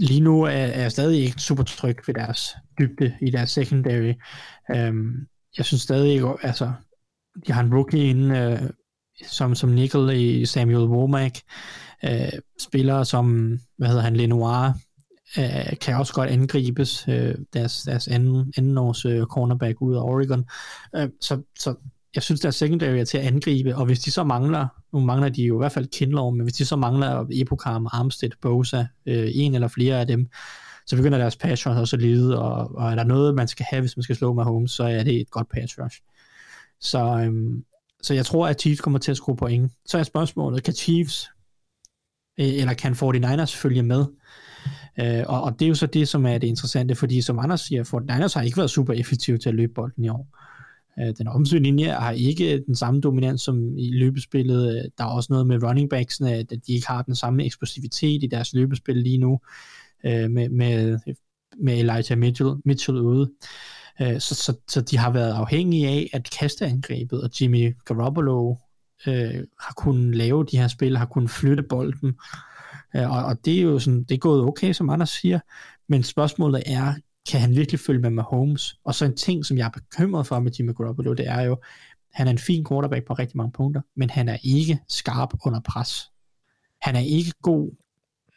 lige nu er, er jeg stadig ikke super tryg ved deres dybde i deres secondary. Øh, jeg synes stadig ikke, altså, de har en rookie inde, øh, som, som nickel i Samuel Womack, øh, spillere som, hvad hedder han, Lenoir, øh, kan også godt angribes, øh, deres, deres anden, anden års øh, cornerback ud af Oregon. Øh, så, så jeg synes, deres secondary er til at angribe, og hvis de så mangler, nu mangler de jo i hvert fald Kindler, men hvis de så mangler Epokam, Armstead, Bosa, øh, en eller flere af dem, så begynder deres pass rush også at lide, og, og er der noget, man skal have, hvis man skal slå Mahomes, så er det et godt pass rush. Så, øhm, så jeg tror, at Chiefs kommer til at skrue point. Så er spørgsmålet, kan Chiefs øh, eller kan 49ers følge med? Øh, og, og det er jo så det, som er det interessante, fordi som Anders siger, for Niners har ikke været super effektive til at løbe bolden i år. Øh, den omsøgende linje har ikke den samme dominans som i løbespillet. Der er også noget med running backsene, at de ikke har den samme eksplosivitet i deres løbespil lige nu, øh, med, med, med Elijah Mitchell, Mitchell ude. Øh, Så, så, så de har været afhængige af, at kasteangrebet og Jimmy Garoppolo øh, har kunnet lave de her spil, har kunnet flytte bolden. Øh, og, og det er jo sådan, det er gået okay, som Anders siger, men spørgsmålet er, kan han virkelig følge med Mahomes? Og så en ting, som jeg er bekymret for med Jimmy Garoppolo, det er jo, Han er en fin quarterback på rigtig mange punkter, men han er ikke skarp under pres. Han er ikke god,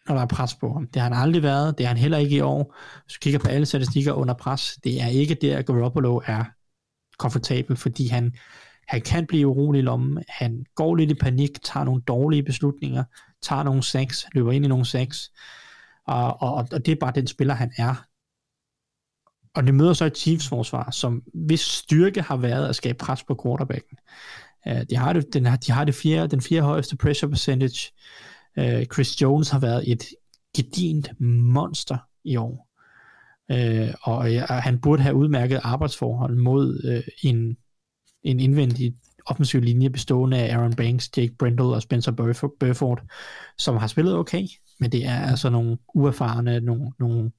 når der er pres på ham. Det har han aldrig været, det har han heller ikke i år. Hvis du kigger på alle statistikker under pres, det er ikke der, Garoppolo er komfortabel, fordi han, han kan blive urolig i lommen, han går lidt i panik, tager nogle dårlige beslutninger, tager nogle sacks, løber ind i nogle sacks, og, og, og det er bare den spiller, han er. Og det møder så et Chiefs forsvar, som hvis styrke har været at skabe pres på quarterbacken. Øh, de har, det, den, de har det fjerde, den fjerde højeste pressure percentage. Øh, Chris Jones har været et gedint monster i år. Uh, og ja, han burde have udmærket arbejdsforhold mod en, en indvendig offensiv linje bestående af Aaron Banks, Jake Brendel og Spencer Burford, som har spillet okay, men det er altså nogle uerfarne, nogle, nogle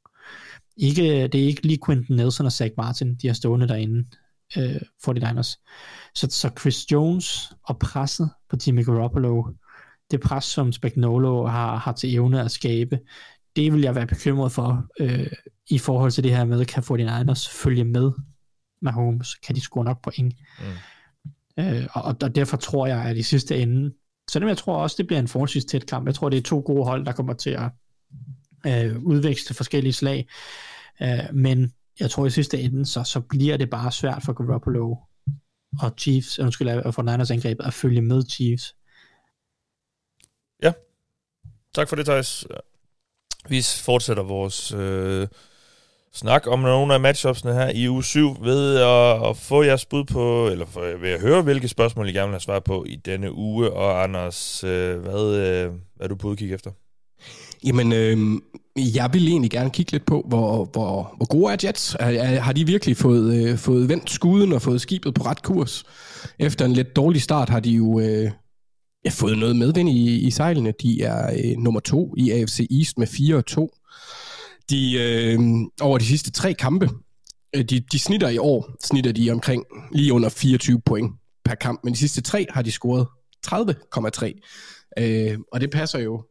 ikke, det er ikke lige Quentin Nelson og Zach Martin, de har stående derinde øh, for de Niners. Så, så Chris Jones og presset på Jimmy Garoppolo, det pres, som Spagnolo har, har til evne at skabe, det vil jeg være bekymret for øh, i forhold til det her med, kan 49ers følge med Mahomes, kan de score nok point. Mm. Øh, og, og derfor tror jeg, at i sidste ende, selvom jeg tror også, det bliver en forholdsvis tæt kamp, jeg tror, det er to gode hold, der kommer til at øh, udveksle forskellige slag, øh, men jeg tror i sidste ende, så, så bliver det bare svært for Garoppolo og Chiefs, øh, undskyld, og for Niners angrebet at følge med Chiefs. Tak for det, Thijs. Vi fortsætter vores øh, snak om nogle af matchupsene her i uge 7 ved at, at få jeres bud på, eller for, ved at høre, hvilke spørgsmål I gerne vil have svar på i denne uge. Og Anders, øh, hvad, øh, hvad er du på udkig efter? Jamen, øh, jeg vil egentlig gerne kigge lidt på, hvor, hvor, hvor gode er Jets. Er, er, har de virkelig fået, øh, fået vendt skuden og fået skibet på ret kurs? Efter en lidt dårlig start har de jo øh, ja, fået noget medvind i, i sejlene. De er øh, nummer to i AFC East med 4 og 2. De, øh, over de sidste tre kampe, øh, de, de snitter i år, snitter de omkring lige under 24 point per kamp, men de sidste tre har de scoret 30,3. Øh, og det passer jo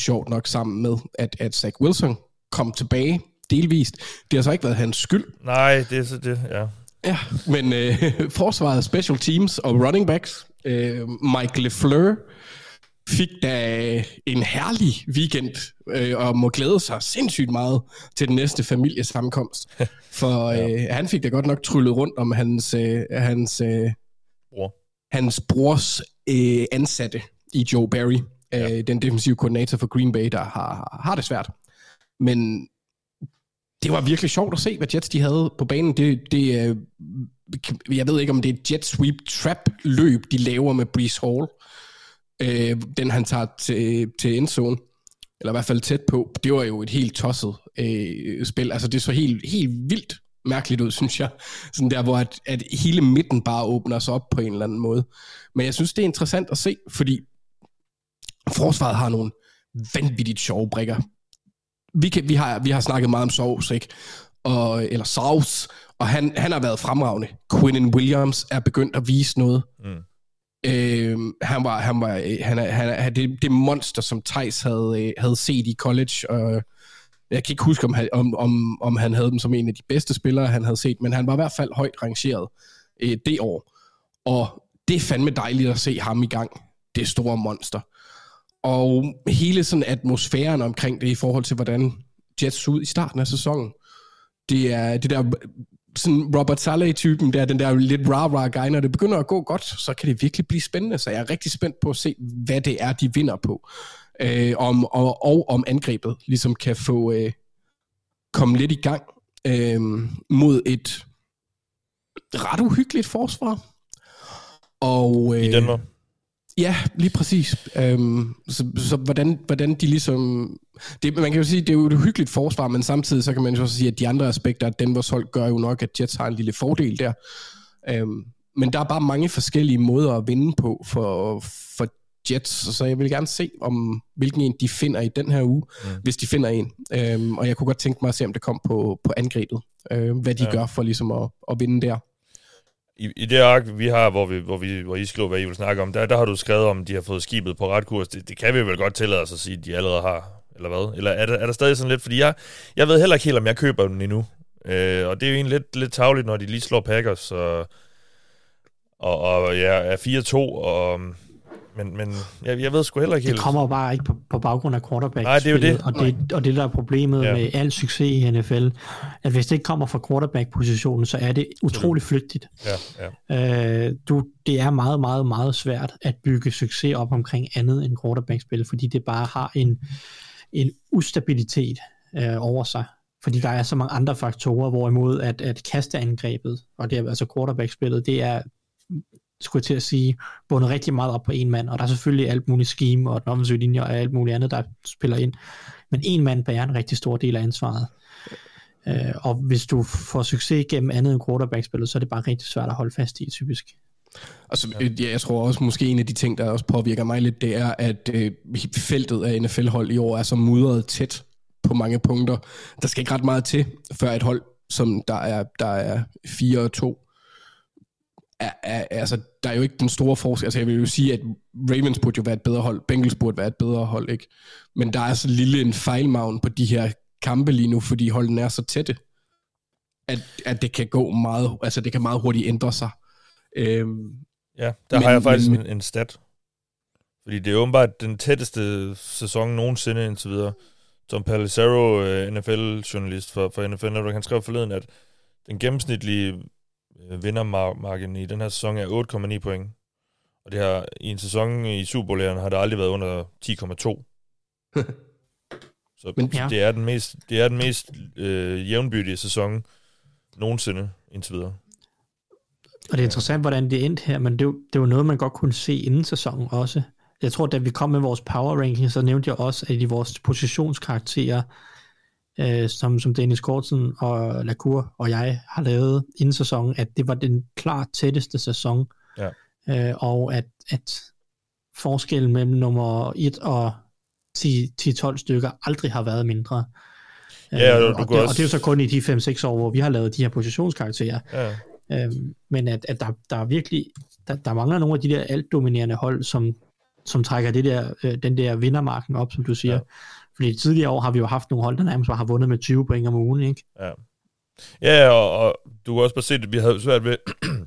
sjovt nok sammen med, at, at Zach Wilson kom tilbage delvist. Det har så ikke været hans skyld, Nej, det er så det, ja. Ja, men øh, forsvaret, special teams og running backs, øh, Mike LeFleur fik da en herlig weekend øh, og må glæde sig sindssygt meget til den næste familiesammenkomst. For øh, han fik da godt nok tryllet rundt om hans, øh, hans, øh, Bror. hans brors øh, ansatte i Joe Barry, øh, den defensive koordinator for Green Bay, der har, har det svært. Men det var virkelig sjovt at se, hvad Jets de havde på banen. Det, det, øh, jeg ved ikke, om det er et jet sweep trap løb, de laver med Brees Hall. Øh, den han tager til, til endzone, eller i hvert fald tæt på. Det var jo et helt tosset øh, spil. Altså det så helt, helt vildt mærkeligt ud, synes jeg. Sådan der, hvor at, at hele midten bare åbner sig op på en eller anden måde. Men jeg synes, det er interessant at se, fordi forsvaret har nogle vanvittigt sjove brikker vi, kan, vi, har, vi har snakket meget om sovs, ikke? Og, eller Sovs, og han, han har været fremragende. Quinnen Williams er begyndt at vise noget. Mm. Øh, han var, han var, øh, han er, han er, det, det monster, som Tejs havde, øh, havde set i college, og jeg kan ikke huske, om han, om, om, om han havde dem som en af de bedste spillere, han havde set, men han var i hvert fald højt rangeret øh, det år. Og det er fandme dejligt at se ham i gang, det store monster. Og hele sådan atmosfæren omkring det i forhold til, hvordan Jets så ud i starten af sæsonen. Det er det der sådan Robert Saleh-typen, der den der lidt rah-rah guy, når det begynder at gå godt, så kan det virkelig blive spændende. Så jeg er rigtig spændt på at se, hvad det er, de vinder på. Øh, om, og, og om angrebet ligesom kan få øh, komme lidt i gang øh, mod et ret uhyggeligt forsvar. Og, øh, I Danmark. Ja, lige præcis. Øhm, så, så hvordan, hvordan de ligesom... Det, man kan jo sige, det er jo et hyggeligt forsvar, men samtidig så kan man jo også sige, at de andre aspekter af Denvers hold gør jo nok, at Jets har en lille fordel der. Øhm, men der er bare mange forskellige måder at vinde på for, for Jets, så jeg vil gerne se, om hvilken en de finder i den her uge, mm. hvis de finder en. Øhm, og jeg kunne godt tænke mig at se, om det kom på, på angrebet. Øhm, hvad de Ja. gør for ligesom at, at vinde der. I, I det ark, vi har, hvor, vi, hvor, vi, hvor I skriver, hvad I vil snakke om, der, der har du skrevet om, de har fået skibet på ret kurs. Det, det kan vi vel godt tillade os at sige, at de allerede har, eller hvad? Eller er der, er der stadig sådan lidt, fordi jeg, jeg ved heller ikke helt, om jeg køber den endnu. Øh, og det er jo egentlig lidt, lidt tavligt, når de lige slår Packers, og, og, og ja, er 4-2, og, men, men jeg, jeg ved sgu heller ikke Det helt. kommer bare ikke på, på baggrund af quarterback Nej, det er jo det. Og det, og det der er problemet ja. med al succes i NFL, at hvis det ikke kommer fra quarterback-positionen, så er det utrolig flygtigt. Ja, ja. Øh, du, det er meget, meget, meget svært at bygge succes op omkring andet end quarterback-spil, fordi det bare har en, en ustabilitet øh, over sig. Fordi der er så mange andre faktorer, hvorimod at, at kasteangrebet, og det er altså quarterback-spillet, det er, skulle jeg til at sige, bundet rigtig meget op på en mand, og der er selvfølgelig alt muligt scheme, og den offensive linje, og alt muligt andet, der spiller ind. Men en mand bærer en rigtig stor del af ansvaret. Øh, og hvis du får succes gennem andet end quarterback-spillet, så er det bare rigtig svært at holde fast i, typisk. Altså, ja, jeg tror også, måske en af de ting, der også påvirker mig lidt, det er, at øh, feltet af NFL-hold i år er så mudret tæt på mange punkter. Der skal ikke ret meget til, før et hold, som der er, der er 4 og 2, er, er, altså, der er jo ikke den store forskel. Altså, jeg vil jo sige, at Ravens burde jo være et bedre hold, Bengals burde være et bedre hold, ikke? Men der er så lille en fejlmavn på de her kampe lige nu, fordi holdene er så tætte, at, at det kan gå meget, altså det kan meget hurtigt ændre sig. Øhm, Ja, der Men- har jeg faktisk men- en, en stat. Fordi det er åbenbart den tætteste sæson nogensinde indtil videre. Tom Pelissero, øh, NFL-journalist for, for NFL Network, han skrev forleden, at den gennemsnitlige øh, vindermargin i den her sæson er 8,9 point. Og det her, i en sæson i Super Bowl har det aldrig været under 10,2. Så Men- ja. det er den mest, det er den mest øh, jævnbyrdige sæson nogensinde indtil videre. Og det er interessant, hvordan det endte her, men det, er jo- det var noget, man godt kunne se inden sæsonen også. Jeg tror, da vi kom med vores power ranking, så nævnte jeg også, at i vores positionskarakterer, øh, som, som Dennis Kortsen og Lacour og jeg har lavet inden sæsonen, at det var den klart tætteste sæson, Ja. øh, og at, at forskellen mellem nummer 1 og 10 10-12 stykker aldrig har været mindre. Ja, og Øh, og, det, og også- det er jo så kun i de 5-6 år, hvor vi har lavet de her positionskarakterer. Ja. Øhm, men at, at der, der er virkelig, der, der mangler nogle af de der altdominerende hold, som, som trækker det der, øh, den der vindermarken op, som du siger. Ja. Fordi tidligere år har vi jo haft nogle hold, der nærmest bare har vundet med 20 point om ugen, ikke? Ja, ja og, og du kan også bare se, at vi havde svært ved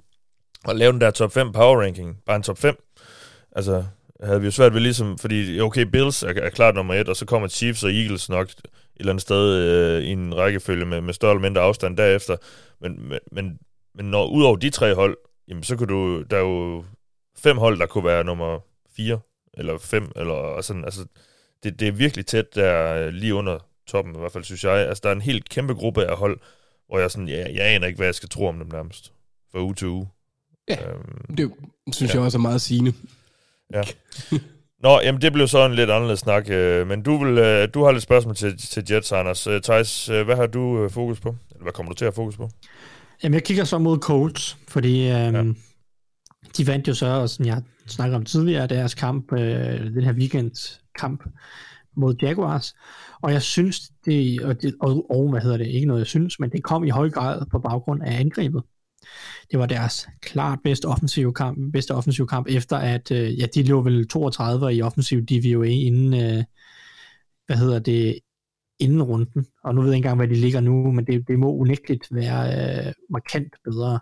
at lave den der top 5 power ranking. Bare en top 5. Altså, havde vi jo svært ved ligesom, fordi okay, Bills er, er klart nummer et, og så kommer Chiefs og Eagles nok et eller andet sted øh, i en rækkefølge med, med større eller mindre afstand derefter. Men, men, men, men når ud over de tre hold, jamen så kan du, der er jo fem hold, der kunne være nummer 4 eller 5, eller sådan, altså, det, det er virkelig tæt der øh, lige under toppen, i hvert fald synes jeg. Altså, der er en helt kæmpe gruppe af hold, hvor jeg sådan, ja, jeg aner ikke, hvad jeg skal tro om dem nærmest. Fra uge til uge. Ja. Øhm, det synes Ja. jeg også er meget sigende. ja. Nå, jamen det blev så en lidt anderledes snak, øh, men du, vil, øh, du har lidt spørgsmål til, til Jets, Anders. Øh, Thijs, øh, hvad har du øh, fokus på? Eller hvad kommer du til at have fokus på? Jamen, jeg kigger så mod Colts, fordi øhm, ja. de vandt jo så, og som jeg snakker om tidligere, deres kamp, øh, den her weekends kamp mod Jaguars. Og jeg synes, det, og, det og, og hvad hedder det, ikke noget jeg synes, men det kom i høj grad på baggrund af angrebet. Det var deres klart bedste offensive kamp, bedste offensive kamp efter at, øh, ja, de lå vel 32 i offensiv DVOA inden, øh, hvad hedder det, inden runden. Og nu ved jeg ikke engang, hvad de ligger nu, men det, det må unægteligt være øh, markant bedre.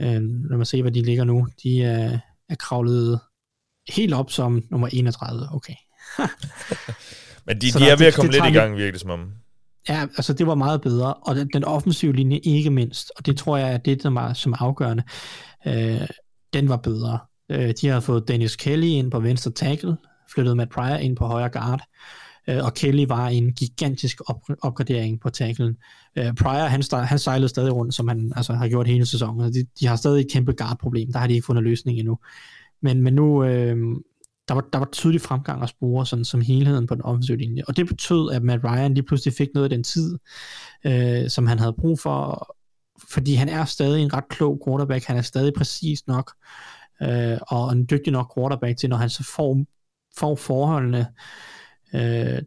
Øh, når man ser, hvad de ligger nu. De øh, er kravlet helt op som nummer 31. Okay. Men de, Så de der- er ved at komme det lidt i gang, virkelig som om. Ja, altså det var meget bedre, og den, den offensive linje ikke mindst, og det tror jeg er det, som er, som afgørende. Øh, den var bedre. Øh, de har fået Dennis Kelly ind på venstre tackle, flyttet Matt Pryor ind på højre guard, øh, og Kelly var en gigantisk op, opgradering på tacklen. Øh, Pryor, han, sta- han sejlede stadig rundt, som han altså, har gjort hele sæsonen. De, de har stadig et kæmpe guard-problem, der har de ikke fundet løsning endnu. Men, men nu, øh, der var, der var tydelig fremgang at spore sådan, som helheden på den offensive linje. Og det betød, at Matt Ryan lige pludselig fik noget af den tid, øh, som han havde brug for, fordi han er stadig en ret klog quarterback, han er stadig præcis nok, øh, og en dygtig nok quarterback til, når han så får, får forholdene, øh,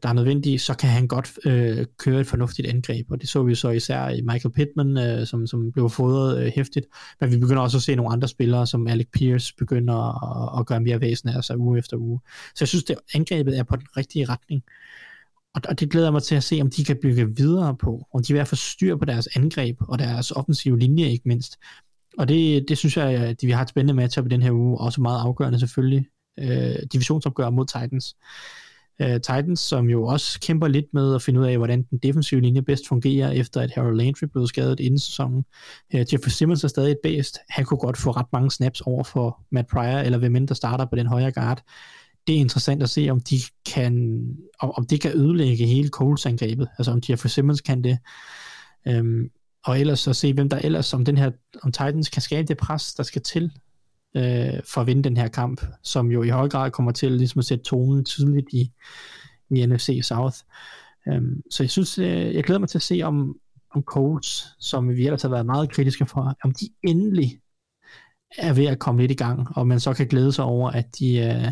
der er nødvendige, så kan han godt øh, køre et fornuftigt angreb, og det så vi så især i Michael Pittman, øh, som, som blev fodret øh, hæftigt, men vi begynder også at se nogle andre spillere, som Alec Pierce begynder at, at gøre mere væsen af sig uge efter uge. Så jeg synes, det angrebet er på den rigtige retning, og, og det glæder mig til at se, om de kan bygge videre på, om de vil få styr på deres angreb og deres offensive linje ikke mindst, og det, det synes jeg, at vi har et spændende matchup i den her uge, også meget afgørende selvfølgelig. Øh, divisionsopgør mod Titans. Øh, Øh, Titans, som jo også kæmper lidt med at finde ud af, hvordan den defensive linje bedst fungerer, efter at Harold Landry blev skadet inden sæsonen. Uh, Jeffrey Simmons er stadig et bedst. Han kunne godt få ret mange snaps over for Matt Pryor, eller hvem end der starter på den højre guard. Det er interessant at se, om de kan, om, om det kan ødelægge hele Coles-angrebet. Altså om Jeffrey Simmons kan det. Um, og ellers så se, hvem der ellers, om den her, om Titans kan skabe det pres, der skal til øh, for at vinde den her kamp, som jo i høj grad kommer til ligesom at sætte tonen tydeligt i, i NFC South. Øhm, så jeg synes, øh, jeg glæder mig til at se, om, om Colts, som vi ellers har været meget kritiske for, om de endelig er ved at komme lidt i gang, og man så kan glæde sig over, at de, øh,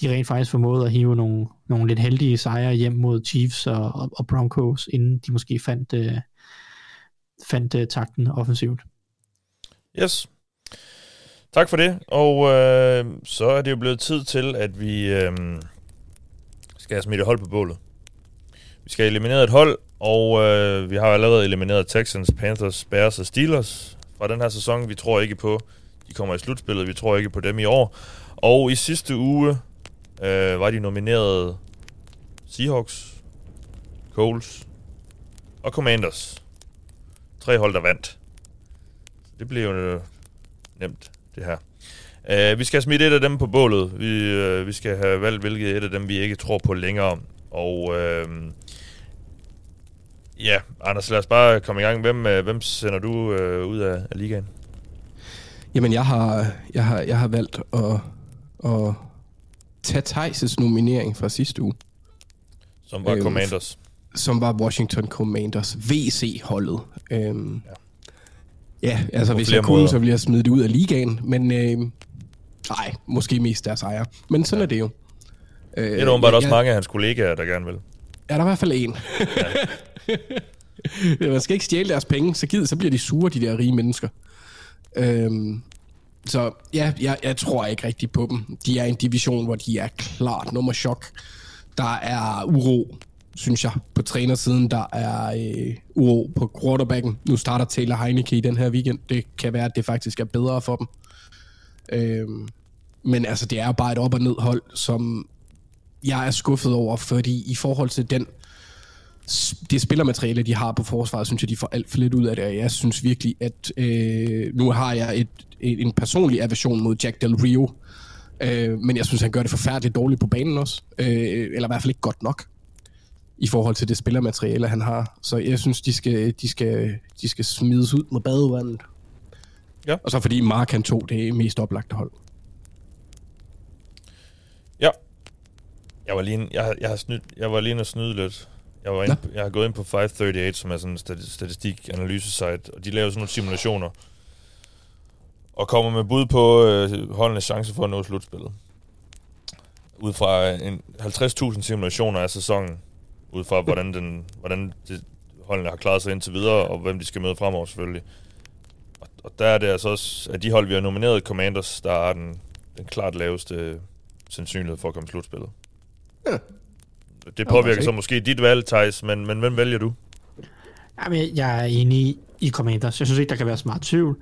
de rent faktisk formåede at hive nogle, nogle lidt heldige sejre hjem mod Chiefs og, og, og Broncos, inden de måske fandt, øh, fandt øh, takten offensivt. Yes. Tak for det. Og øh, så er det jo blevet tid til, at vi øh, skal have smidt et hold på bålet. Vi skal eliminere et hold, og øh, vi har allerede elimineret Texans, Panthers, Bears og Steelers fra den her sæson. Vi tror ikke på, de kommer i slutspillet. Vi tror ikke på dem i år. Og i sidste uge øh, var de nomineret Seahawks, Coles og Commanders. Tre hold, der vandt. Det blev jo øh, nemt, det her. Uh, vi skal smidt et af dem på bålet. Vi, uh, vi skal have valgt, hvilket et af dem, vi ikke tror på længere. Og uh, ja, Anders, lad os bare komme i gang. Hvem, uh, hvem sender du uh, ud af, af ligaen? Jamen, jeg har, jeg har, jeg har valgt at, at tage Thijs' nominering fra sidste uge, Som var Øhm, Commanders. som var Washington Commanders VC-holdet. Øhm, ja. Ja, altså hvis jeg kunne, måder. så ville jeg smide det ud af ligaen, men øh, nej, måske mest deres ejer. Men sådan ja. er det jo. Øh, Det er der åbenbart også mange af hans kollegaer, der gerne vil. Er der i hvert fald en. Man skal ikke stjæle deres penge, så, gider, så bliver de sure, de der rige mennesker. Øhm, så ja, jeg, jeg tror ikke rigtigt på dem. De er en division, hvor de er klart nummer chok. Der er uro, synes jeg, på trænersiden. Der er øh, uro på quarterbacken. Nu starter Taylor Heineke i den her weekend. Det kan være, at det faktisk er bedre for dem. Øh, men altså, det er bare et op- og ned hold, som jeg er skuffet over, fordi i forhold til den det spillermateriale, de har på forsvaret, synes jeg, de får alt for lidt ud af det, og jeg synes virkelig, at øh, nu har jeg et, et, en personlig aversion mod Jack Del Rio, øh, men jeg synes, han gør det forfærdeligt dårligt på banen også, øh, eller i hvert fald ikke godt nok i forhold til det spillermateriale, han har. Så jeg synes, de skal, de skal, de skal smides ud med badevandet. Ja. Og så fordi Mark han tog det mest oplagte hold. Ja. Jeg var lige, jeg, jeg, har snydt, jeg var lige og snyde lidt. Jeg, var inde, jeg har gået ind på 538, som er sådan en stati- statistik-analyse-site, og de laver sådan nogle simulationer. Og kommer med bud på øh, holdenes chance for at nå slutspillet. Ud fra en 50.000 simulationer af sæsonen. Ud fra, hvordan, den, hvordan det, holdene har klaret sig indtil videre, og hvem de skal møde fremover selvfølgelig. Og, og der er det altså også, at de hold, vi har nomineret Commanders, der er den, den klart laveste sandsynlighed for at komme i slutspillet. Ja. Det påvirker så måske dit valg, Thijs, men, men hvem vælger du? Jamen, jeg er enig i, i Commanders. Jeg synes ikke, der kan være så meget tvivl.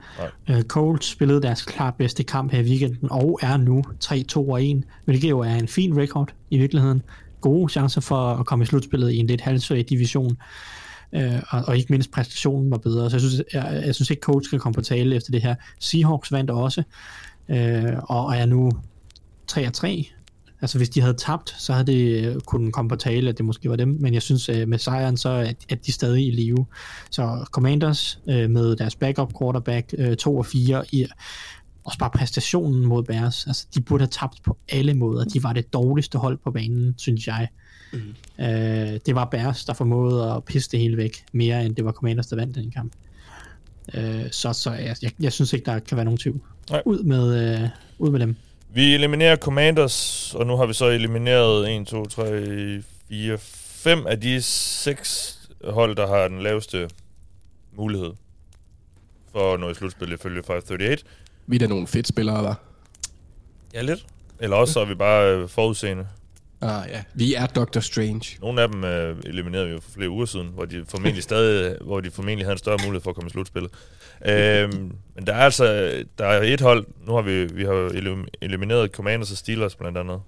Uh, Colts spillede deres klart bedste kamp her i weekenden, og er nu 3-2-1, hvilket jo er en fin record i virkeligheden. Gode chancer for at komme i slutspillet i en lidt halvsvag division. Øh, og, og ikke mindst præstationen var bedre. Så jeg synes, jeg, jeg synes ikke, coach skal komme på tale efter det her. Seahawks vandt også, øh, og er nu 3-3. Altså hvis de havde tabt, så havde det øh, kun kunne komme på tale, at det måske var dem, men jeg synes øh, med sejren, så er, er de stadig i live. Så Commanders øh, med deres backup quarterback, øh, 2 og 4, i, også bare præstationen mod Bears, altså de burde have tabt på alle måder. De var det dårligste hold på banen, synes jeg. Mm. Øh, det var Bears, der formåede at pisse det hele væk, mere end det var Commanders, der vandt den kamp. Øh, så så jeg, jeg, jeg synes ikke, der kan være nogen tvivl. Nej. Ud med, øh, ud med dem. Vi eliminerer Commanders, og nu har vi så elimineret 1, 2, 3, 4, 5 af de seks hold, der har den laveste mulighed for at nå i slutspil ifølge 538. Vi er da nogle fedt spillere, var. Ja, lidt. Eller også så er vi bare øh, forudseende. Ah ja, vi er Doctor Strange. Nogle af dem øh, eliminerede vi jo for flere uger siden, hvor de formentlig stadig, hvor de formentlig havde en større mulighed for at komme i slutspillet. øhm, men der er altså der er et hold, nu har vi, vi har elim- elimineret Commanders og Steelers blandt andet.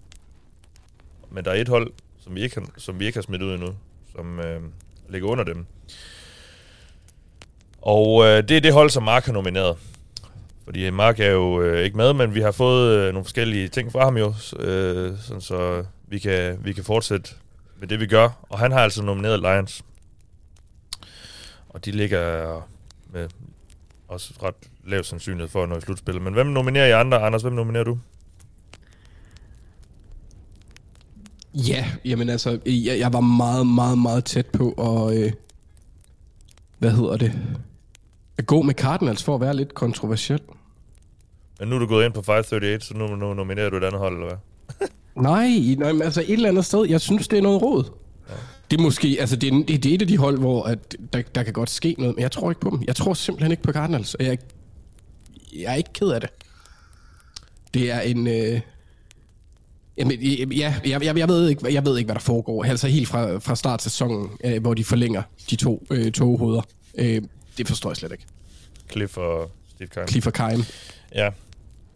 Men der er et hold, som vi ikke har, som vi ikke har smidt ud endnu, som øh, ligger under dem. Og øh, det er det hold, som Mark har nomineret. Fordi Mark er jo øh, ikke med, men vi har fået øh, nogle forskellige ting fra ham jo, øh, sådan så vi kan, vi kan fortsætte med det, vi gør. Og han har altså nomineret Lions. Og de ligger med også ret lav sandsynlighed for at nå i slutspillet. Men hvem nominerer I andre? Anders, hvem nominerer du? Ja, jamen altså, jeg, jeg var meget, meget, meget tæt på at, øh, hvad hedder det, at gå med Cardinals for at være lidt kontroversiel. Men nu er du gået ind på 538, så nu, nu nominerer du et andet hold, eller hvad? Nej, nej, men altså et eller andet sted, jeg synes, det er noget råd. Ja. Det er måske, altså det er, det, det er et af de hold, hvor at der, der kan godt ske noget, men jeg tror ikke på dem. Jeg tror simpelthen ikke på Cardinals, og jeg, jeg er ikke ked af det. Det er en... Øh, jamen, ja, jeg, jeg, jeg, ved ikke, jeg ved ikke, hvad der foregår. Altså helt fra, fra start af sæsonen, øh, hvor de forlænger de to øh, toghoveder. Øh, det forstår jeg slet ikke. Cliff og Steve Keim. Cliff og Keim. Ja.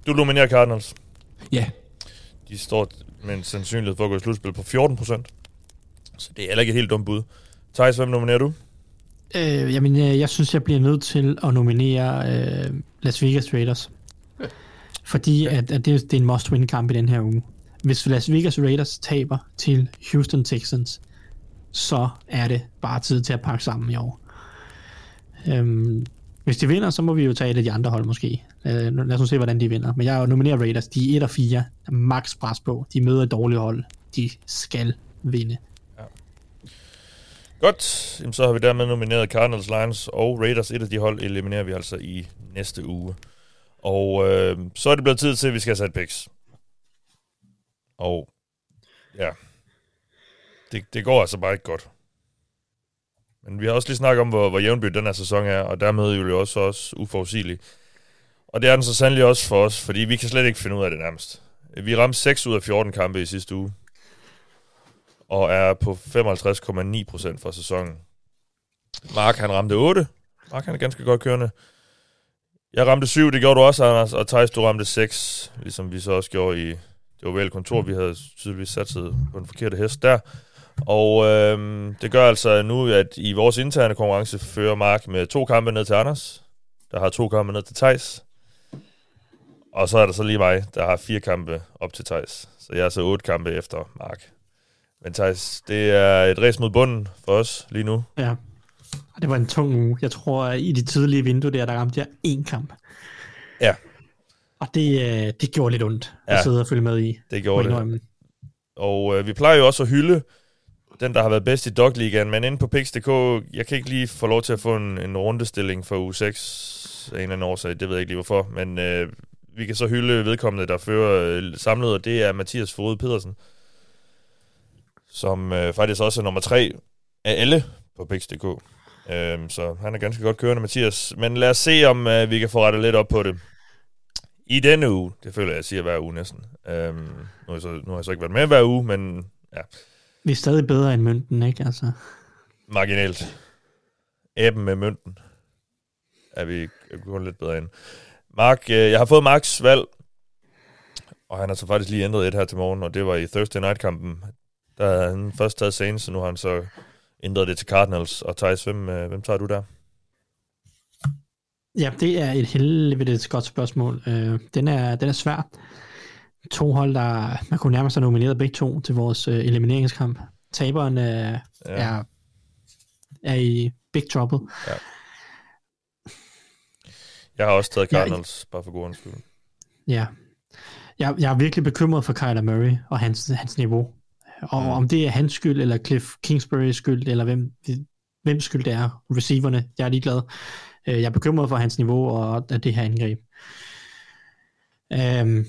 Du nominerer Cardinals. Ja. De står med en sandsynlighed for at gå i slutspil på 14 procent. Så det er heller ikke et helt dumt bud. Thijs, hvem nominerer du? Øh, jamen, øh, jeg synes, jeg bliver nødt til at nominere øh, Las Vegas Raiders. Fordi at, at det, det er en must-win-kamp i den her uge. Hvis Las Vegas Raiders taber til Houston Texans, så er det bare tid til at pakke sammen i år. Øhm, hvis de vinder, så må vi jo tage et af de andre hold måske. Øh, lad os nu se, hvordan de vinder. Men jeg nominerer Raiders. De er 1 og 4. Der max pres på. De møder et dårligt hold. De skal vinde. Ja. Godt, Jamen, så har vi dermed nomineret Cardinals, Lions og Raiders. Et af de hold eliminerer vi altså i næste uge. Og øh, så er det blevet tid til, at vi skal have sat picks. Og ja, det, det går altså bare ikke godt. Men vi har også lige snakket om, hvor, hvor jævnby den her sæson er, og dermed er jo også, også uforudsigelig. Og det er den så sandelig også for os, fordi vi kan slet ikke finde ud af det nærmest. Vi ramte 6 ud af 14 kampe i sidste uge, og er på 55,9% for sæsonen. Mark han ramte 8. Mark han er ganske godt kørende. Jeg ramte 7, det gjorde du også, Anders, og Thijs, du ramte 6, ligesom vi så også gjorde i det ovale kontor. Vi havde tydeligvis sat på en forkerte hest der. Og øhm, det gør altså nu, at i vores interne konkurrence fører Mark med to kampe ned til Anders. Der har to kampe ned til Tejs. Og så er der så lige mig, der har fire kampe op til Tejs. Så jeg er så otte kampe efter Mark. Men Thijs, det er et race mod bunden for os lige nu. Ja. Og det var en tung uge. Jeg tror, at i de tidlige vinduer der, der ramte jeg én kamp. Ja. Og det, øh, det gjorde lidt ondt Ja. at sidde og følge med i. Det gjorde det. Og øh, vi plejer jo også at hylde den, der har været bedst i Dogligaen, men inde på Pix.dk, jeg kan ikke lige få lov til at få en, en rundestilling for u 6 af en eller anden årsag, det ved jeg ikke lige hvorfor, men øh, vi kan så hylde vedkommende, der fører øh, samlet, og det er Mathias Fode Pedersen, som øh, faktisk også er nummer 3 af alle på Pix.dk. Øh, så han er ganske godt kørende, Mathias. Men lad os se, om øh, vi kan få rettet lidt op på det. I denne uge, det føler jeg, jeg siger hver uge næsten. Øhm, nu, har jeg så, nu har jeg så ikke været med hver uge, men ja, vi er stadig bedre end mønten, ikke? Altså, marginalt. Æben med mønten er vi kun lidt bedre end. Mark, øh, jeg har fået Marks valg, og han har så faktisk lige ændret et her til morgen, og det var i Thursday Night-kampen. Der havde han først taget Saints, så nu har han så ændret det til Cardinals. Og Thijs, hvem, øh, hvem tager du der? ja, det er et helvedes godt spørgsmål. Øh, den, er, den er svær. To hold, der man kunne nærmest have nomineret begge to til vores øh, elimineringskamp. Taberen er, Ja. ja. er, er i big trouble. Jeg har også taget Ja, Cardinals, bare for god skyld. Ja. Jeg, jeg er virkelig bekymret for Kyler Murray og hans, hans niveau. Og Mm. om det er hans skyld, eller Cliff Kingsbury's skyld, eller hvem, hvem skyld det er, receiverne, jeg er ligeglad. Øh, Jeg er bekymret for hans niveau og det her angreb. Øhm,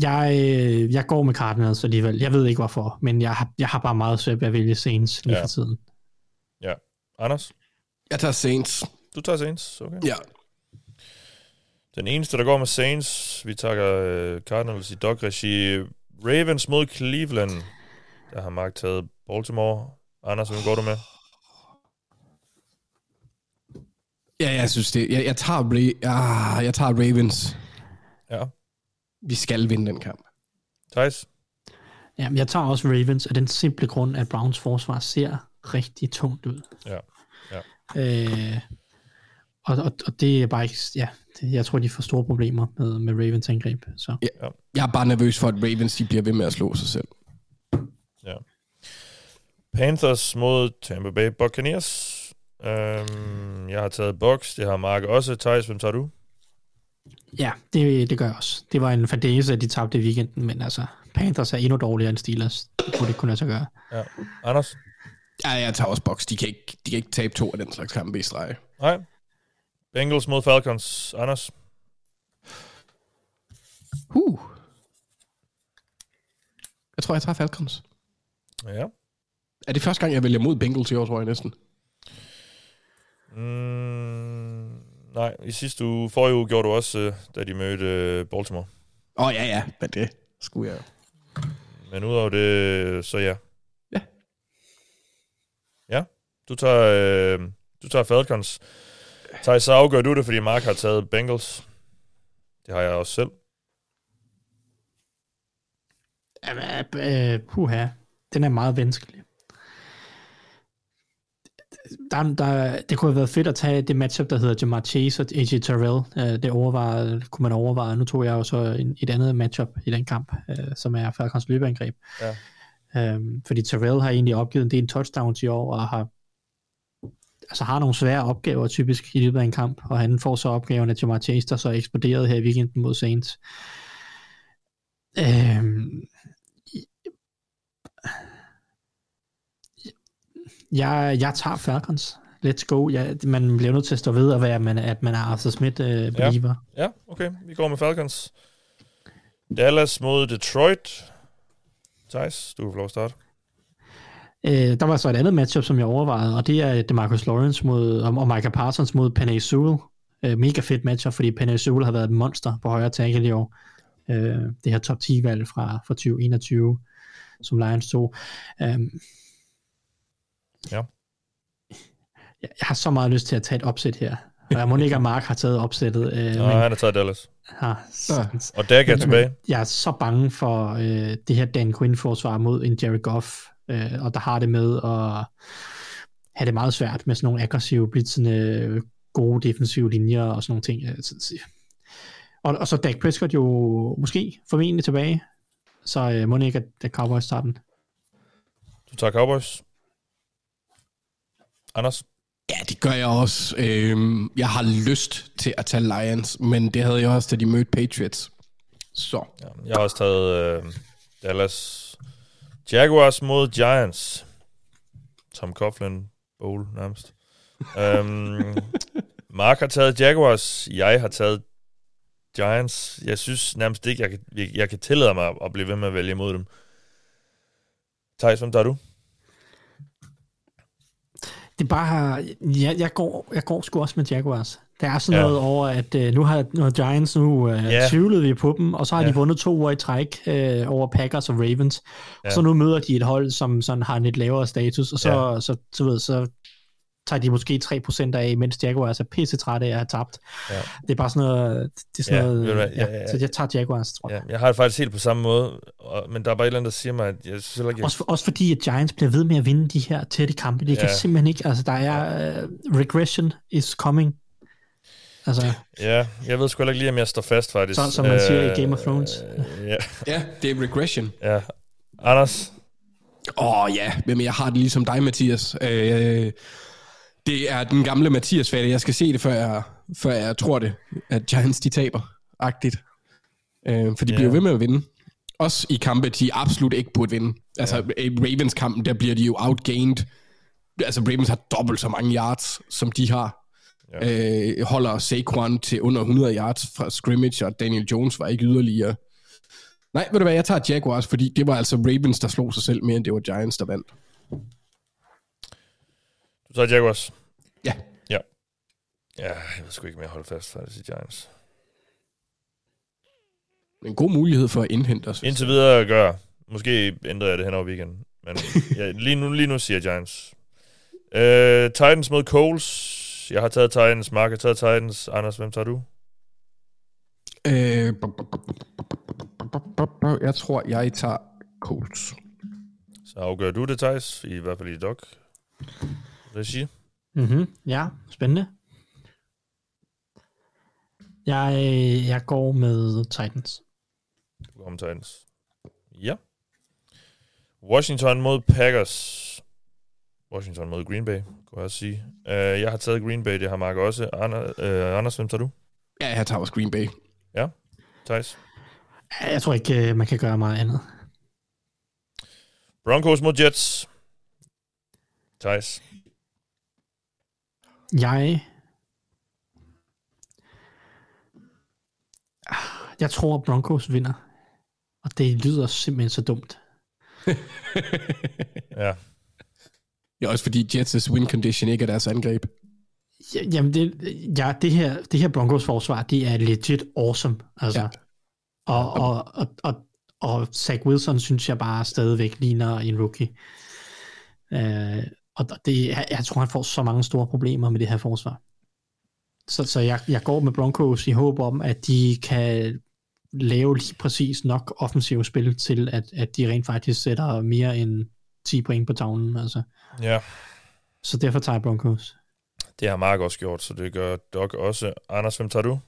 jeg, øh, jeg går med Cardinals alligevel. Jeg ved ikke hvorfor, men jeg har, jeg har bare meget svært ved at vælge Saints lige Ja. for tiden. Ja. Anders? Jeg tager Saints. Du tager Saints, okay. Ja. Den eneste, der går med Saints, vi tager øh, Cardinals i dog-regi. Ravens mod Cleveland. Der har Mark taget Baltimore. Anders, hvem går du med? Ja, jeg synes det. Jeg, jeg, tager, Ra- ah, jeg tager Ravens. Ja. Vi skal vinde den kamp. Thijs? Ja, men jeg tager også Ravens af den simple grund, at Browns forsvar ser rigtig tungt ud. Ja. ja. Øh, og, og, og det er bare ikke, ja, det, jeg tror, de får store problemer med, med Ravens angreb. Så. Ja. Jeg er bare nervøs for, at Ravens de bliver ved med at slå sig selv. Ja. Panthers mod Tampa Bay Buccaneers. Øhm, jeg har taget Bucks, det har Mark også. Thijs, hvem tager du? Ja, det, det gør jeg også. Det var en fadese, at de tabte i weekenden, men altså, Panthers er endnu dårligere end Steelers. Det kunne det kunne lade sig gøre. Ja. Anders? Ja, jeg tager også Bucks. De kan ikke, de kan ikke tabe to af den slags kampe i streg. Nej. Bengals mod Falcons. Anders? Uh. Jeg tror, jeg tager Falcons. Ja. Er det første gang, jeg vælger mod Bengals i år, tror jeg næsten? Mm, nej, i sidste uge, forrige uge gjorde du også, øh, da de mødte øh, Baltimore. Åh, oh, ja, ja, men det skulle jeg Men udover det, så ja. Ja. Ja, du tager, øh, du tager Falcons. Thijs, så afgør du det, fordi Mark har taget Bengals. Det har jeg også selv. Jamen, øh, puha, den er meget vanskelig. Der, der, det kunne have været fedt at tage det matchup, der hedder Jamar Chase og AJ Terrell. Øh, det overvejede, kunne man overveje. Nu tog jeg jo så en, et andet matchup i den kamp, øh, som er Falcons løbeangreb. Ja. Øhm, fordi Terrell har egentlig opgivet en del touchdowns i år, og har altså har nogle svære opgaver typisk i løbet af en kamp, og han får så opgaven af Jamar Chase, der så er eksploderet her i weekenden mod Saints. Øhm, jeg, jeg tager Falcons. Let's go. Ja, man bliver nødt til at stå ved, at, være, at man, at man er Arthur Smith uh, believer. Ja, okay. Vi går med Falcons. Dallas mod Detroit. Thijs, du kan få lov at starte. Øh, der var så et andet matchup, som jeg overvejede, og det er Demarcus Lawrence mod, og, og Micah Parsons mod Penny Sewell. Øh, mega fedt matchup, fordi Penny Sewell har været et monster på højre tackle i år. Øh, det her top 10-valg fra, fra 2021, som Lions tog. Øh, Ja. jeg, jeg har så meget lyst til at tage et opsæt her. Og jeg må ikke, at Mark har taget opsættet. Øh, Nå, han har taget Dallas. har, Og Dak er tilbage. Jeg er så bange for øh, det her Dan Quinn-forsvar mod en Jerry Goff, øh, og der har det med at have det meget svært med sådan nogle aggressive, blitzende, gode defensive linjer og sådan nogle ting. Øh, Og, og så Dak Prescott jo måske formentlig tilbage, så øh, må ikke, at, at Cowboys tager den. Du tager Cowboys. Anders? Ja, det gør jeg også. Øhm, jeg har lyst til at tage Lions, men det havde jeg også, da de mødte Patriots. Så. Ja, jeg har også taget øh, Dallas. Jaguars mod Giants. Tom Coughlin Bowl nærmest. øhm, Mark har taget Jaguars. Jeg har taget Giants. Jeg synes nærmest ikke, jeg kan, jeg, jeg kan tillade mig at blive ved med at vælge imod dem. Thijs, hvem tager du? Det bare, ja, jeg, går, jeg går sgu også med Jaguars. Der er sådan Ja. noget over, at øh, nu har, nu har Giants, nu øh, ja. tvivlede vi på dem, og så har ja. de vundet to år i træk øh, over Packers og Ravens. Ja. Ja. Så nu møder de et hold, som sådan har en lidt lavere status, og så, ja. så, så, så, ved, så tager de måske 3% af, mens Jaguars er pisse trætte af at have tabt. Ja. Det er bare sådan noget, det er sådan Ja, noget, hvad, ja, ja, ja. så jeg tager Jaguars, tror jeg. Ja, jeg har det faktisk helt på samme måde, og, men der er bare et eller andet, der siger mig, at jeg synes heller ikke... Også, for, også fordi, at Giants bliver ved med at vinde de her tætte kampe. Det kan Ja. simpelthen ikke, altså der er, uh, regression is coming. Altså, Ja, jeg ved sgu heller ikke lige, om jeg står fast, faktisk. Så- som man siger i Game of Thrones. Øh, ja. Ja, det er regression. ja. Anders? Åh oh, ja, men jeg har det ligesom dig, Mathias. Øh, det er den gamle mathias fælde Jeg skal se det, før jeg, før jeg tror det, at Giants de taber. Agtigt. Øh, for de Ja. bliver ved med at vinde. Også i kampe, de absolut ikke burde vinde. Altså, i Ravens-kampen, der bliver de jo outgained. Altså, Ravens har dobbelt så mange yards, som de har. Ja. Øh, holder Saquon til under 100 yards fra scrimmage, og Daniel Jones var ikke yderligere. Nej, ved du hvad, jeg tager Jaguars, fordi det var altså Ravens, der slog sig selv mere, end det var Giants, der vandt. Du tager Jaguars? Ja. Ja. Ja, jeg ved sgu ikke, om jeg holder fast faktisk i Giants. En god mulighed for at indhente os. Indtil videre gør. Måske ændrer jeg det hen over weekenden. Men ja, lige, nu, lige nu siger Giants. Uh, Titans mod Coles. Jeg har taget Titans. Mark har taget Titans. Anders, hvem tager du? Øh, jeg tror, jeg tager Colts. Så afgør du det, Thijs. I hvert fald i dog. Regi. Mm-hmm. Ja, spændende. Jeg, jeg går med Titans. Du kommer Titans. Ja. Washington mod Packers. Washington mod Green Bay, kunne jeg også sige. Uh, jeg har taget Green Bay, det har Mark også. Ander, uh, Anders, hvem tager du? Ja, jeg tager også Green Bay. Ja, Thijs. Jeg tror ikke, øh, man kan gøre meget andet. Broncos mod Jets. Thijs. Jeg... Jeg tror, Broncos vinder. Og det lyder simpelthen så dumt. Ja. Ja, også fordi Jets' win condition ikke er deres angreb. Ja, Jamen, det, ja, det, her, det her Broncos forsvar, det er legit awesome. Altså. Ja. Og, og, og, og, og Zach Wilson synes jeg bare stadigvæk ligner en rookie. Uh, og det, jeg, jeg tror, han får så mange store problemer med det her forsvar. Så, så jeg, jeg går med Broncos i håb om, at de kan lave lige præcis nok offensiv spil til, at, at de rent faktisk sætter mere end 10 point på tavlen. Altså. Ja, Så derfor tager jeg Broncos. det har Mark også gjort, så det gør Doc også. Anders, hvem tager du?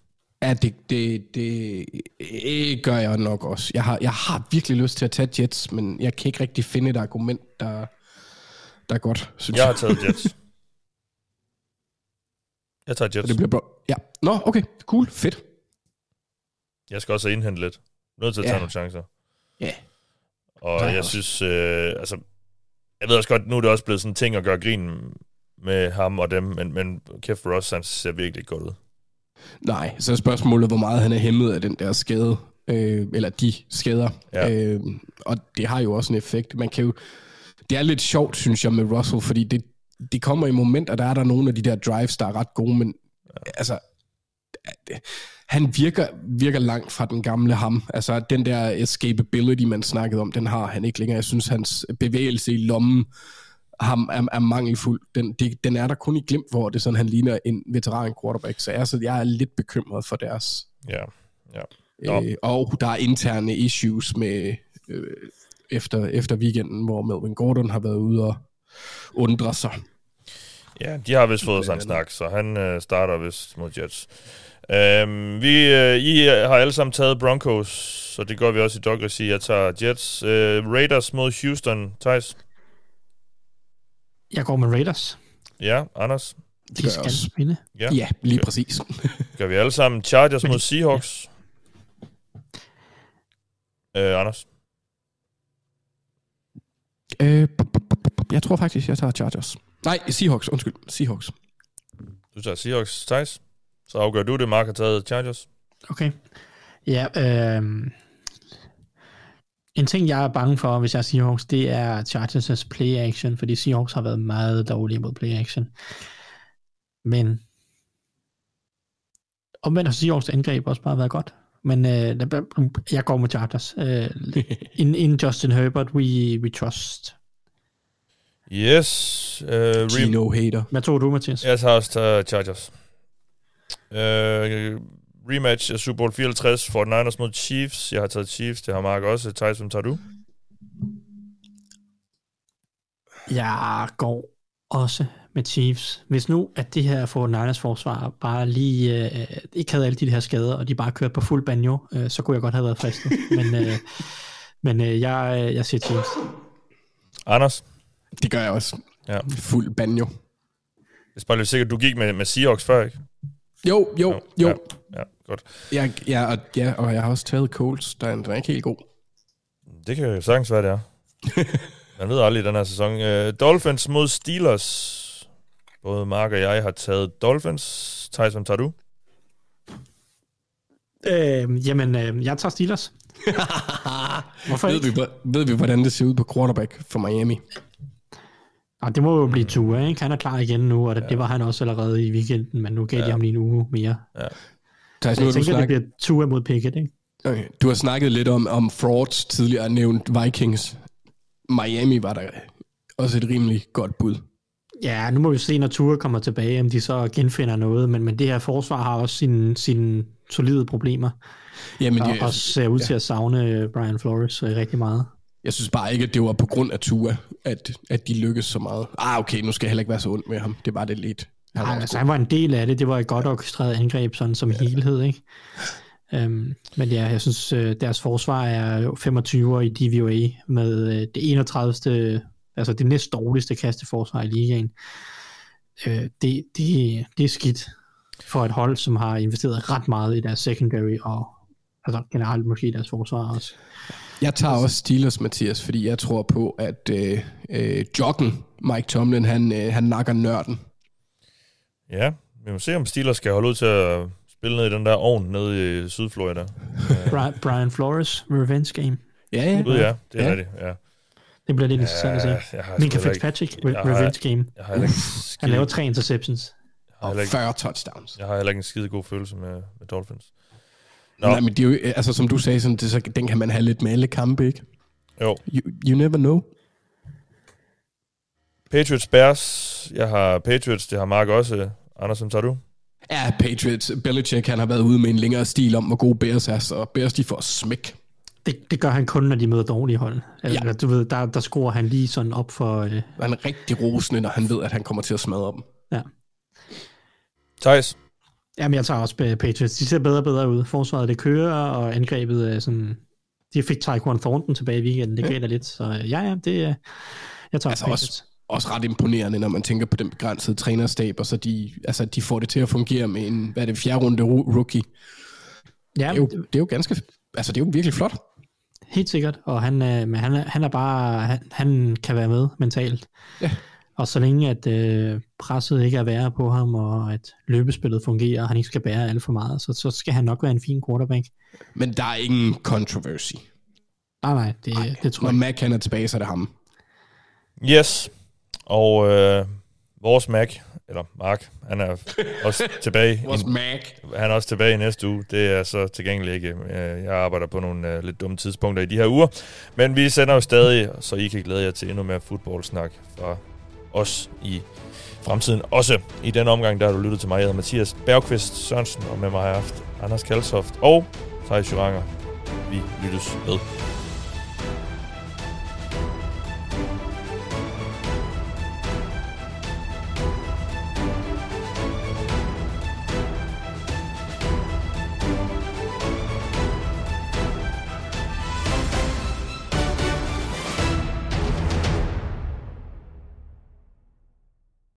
Ja, det, det, det, det gør jeg nok også. Jeg har, jeg har virkelig lyst til at tage Jets, men jeg kan ikke rigtig finde et argument, der, der er godt, synes Jeg jeg. har taget Jets. Jeg tager Jets. det bliver bra. Ja. Nå, okay. Cool. Fedt. Jeg skal også indhente lidt. Nødt til at Ja. tage nogle chancer. Ja. Og jeg også. synes, øh, altså, jeg ved også godt, nu er det også blevet sådan en ting at gøre grin med ham og dem, men, men kæft Ross, han ser virkelig godt ud. Nej, så er spørgsmålet, hvor meget han er hæmmet af den der skade, øh, eller de skader. Ja. Øh, og det har jo også en effekt. Man kan jo, det er lidt sjovt, synes jeg, med Russell, fordi det, det kommer i momenter, der er der nogle af de der drives, der er ret gode, men ja. altså, han virker, virker langt fra den gamle ham. Altså, den der escapability, man snakkede om, den har han ikke længere. Jeg synes, hans bevægelse i lommen ham er, er mangelfuld. Den, det, den er der kun i glimt, hvor det sådan, han ligner en veteran quarterback. Så jeg, er så jeg er lidt bekymret for deres. Ja, ja. Nå. Øh, og der er interne issues med øh, efter, efter weekenden, hvor Melvin Gordon har været ude og undre sig. Ja, de har vist fået sig en snak, så han øh, starter vist mod Jets. Øhm, vi, øh, I har alle sammen taget Broncos, så det gør vi også i dog regi. Jeg tager Jets. Øh, Raiders mod Houston. Thijs? Jeg går med Raiders. Ja, Anders? De gør jeg skal også. vinde. Ja, Ja, lige præcis. gør vi alle sammen. Chargers mod de- Seahawks. Øh, Anders? Øh, jeg tror faktisk, jeg tager Chargers. Nej, Seahawks, undskyld. Seahawks. Du tager Seahawks. Thijs? Så afgør du det. Mark har taget Chargers. Okay. Ja, øh, en ting, jeg er bange for, hvis jeg er Seahawks, det er Chargers' play action, fordi Seahawks har været meget dårlige mod play action. Men omvendt har Seahawks angreb også bare været godt. Men øh, jeg går med Chargers. Øh, in, in Justin Herbert, we, we trust. Yes. Øh, rem- Gino hater. Hvad tror du, Mathias? Jeg tager også taget Chargers. Øh, rematch af Super Bowl 54, 49ers mod Chiefs. Jeg har taget Chiefs, det har Mark også. Thijs, hvem tager du? Jeg går også med Chiefs. Hvis nu, at det her for Niners forsvar bare lige øh, ikke havde alle de her skader, og de bare kørte på fuld banjo, øh, så kunne jeg godt have været fristet. men øh, men øh, jeg, øh, jeg siger Chiefs. Anders? Det gør jeg også. Ja. Fuld banjo. Det er bare lidt sikkert, du gik med, med Seahawks før, ikke? Jo, jo, jo. Ja, ja godt. Jeg, ja, og, ja, og jeg har også taget Colts. Der er, den er ikke helt god. Det kan jo sagtens være, det er. Man ved aldrig i den her sæson. Uh, Dolphins mod Steelers. Både Mark og jeg har taget Dolphins. Hvem tager du? Øh, jamen, øh, jeg tager Steelers. Hvorfor ved, ikke? vi, ved vi, hvordan det ser ud på quarterback for Miami? Ah, det må jo blive Tua, ikke? Han er klar igen nu, og det, ja. det var han også allerede i weekenden, men nu gav ja. de ham lige en uge mere. Ja. Nu jeg tænker, det snakket, bliver Tua mod Pickett, ikke? Okay. Du har snakket lidt om, om frauds tidligere nævnt Vikings. Miami var der også et rimelig godt bud. Ja, nu må vi se, når Ture kommer tilbage, om de så genfinder noget, men, men det her forsvar har også sine, sine solide problemer, Jamen, og jeg, også ser ud til at savne øh, Brian Flores øh, rigtig meget. jeg synes bare ikke, at det var på grund af Tua, at, at de lykkedes så meget. Ah, okay, nu skal jeg heller ikke være så ondt med ham. Det var det lidt. Han var Nej, også altså, god. han var en del af det. Det var et godt orkestreret angreb, sådan som ja. helhed, ikke? Um, men ja, jeg synes, øh, deres forsvar er jo 25 i DVOA med det 31. Altså det næst dårligste kasteforsvar i ligaen. Øh, det, det, det er skidt for et hold, som har investeret ret meget i deres secondary og altså generelt måske i deres forsvar også. Jeg tager også Steelers, Mathias, fordi jeg tror på, at øh, øh, joggen, Mike Tomlin, han, øh, han nakker nørden. Ja, vi må se, om Steelers skal holde ud til at spille ned i den der ovn nede i Sydflorida. Brian, Brian Flores, revenge game. Ja, ja. Gud ja, det er Ja. rigtigt, ja. Det bliver lidt interessant at se. jeg har ikke- Fitzpatrick, jeg re- har- revenge game. Jeg har heller ikke Han skide, laver tre interceptions. jeg har Og heller ikke, 40 touchdowns. jeg har heller ikke en skide god følelse med, med Dolphins. Nå. Nej, men det er jo, altså som du sagde, sådan, det, så, den kan man have lidt med alle kampe, ikke? Jo, You, you never know. Patriots Bears. Jeg har Patriots, det har Mark også. Anders, hvem tager du? Ja, Patriots. Belichick, han har været ude med en længere stil om, hvor gode Bears er, så Bears, de får smæk. Det, det gør han kun, når de møder dårlige hold. Eller, Ja. ja. du ved, der, der skruer han lige sådan op for... Øh, Han er rigtig rosende, når han ved, at han kommer til at smadre dem. ja. Thijs? Jamen, jeg tager også øh, Patriots. De ser bedre og bedre ud. Forsvaret, det kører, og angrebet er sådan... De fik Tyquan Thornton tilbage i weekenden. Det gav da lidt. Så øh, ja, ja, det er... Jeg tager Altså Patriots. også, også ret imponerende, når man tænker på den begrænsede trænerstab, og så de, altså, de får det til at fungere med en, hvad er det, fjerde runde ro- rookie. Ja, Det er, jo, det er jo ganske, altså det er jo virkelig flot. Helt sikkert. Og han, øh, men han, er, han er bare... Han, han kan være med mentalt. Ja. Og så længe at øh, presset ikke er værre på ham, og at løbespillet fungerer, og han ikke skal bære alt for meget, så, så skal han nok være en fin quarterback. Men der er ingen controversy. Nej, nej, det, det tror Når jeg Mac han er tilbage, så er det ham. Yes. Og øh, vores Mac, eller Mark, han er også tilbage. Vores Mac. han er også tilbage i næste uge. Det er så tilgængeligt ikke. Øh, Jeg arbejder på nogle øh, lidt dumme tidspunkter i de her uger. Men vi sender jo stadig, så I kan glæde jer til endnu mere fodboldsnak fra os i fremtiden. Også i den omgang, der har du lyttet til mig. Jeg hedder Mathias Bergqvist Sørensen, og med mig har jeg haft Anders Kalsoft og Thijs Juranger. Vi lyttes ved.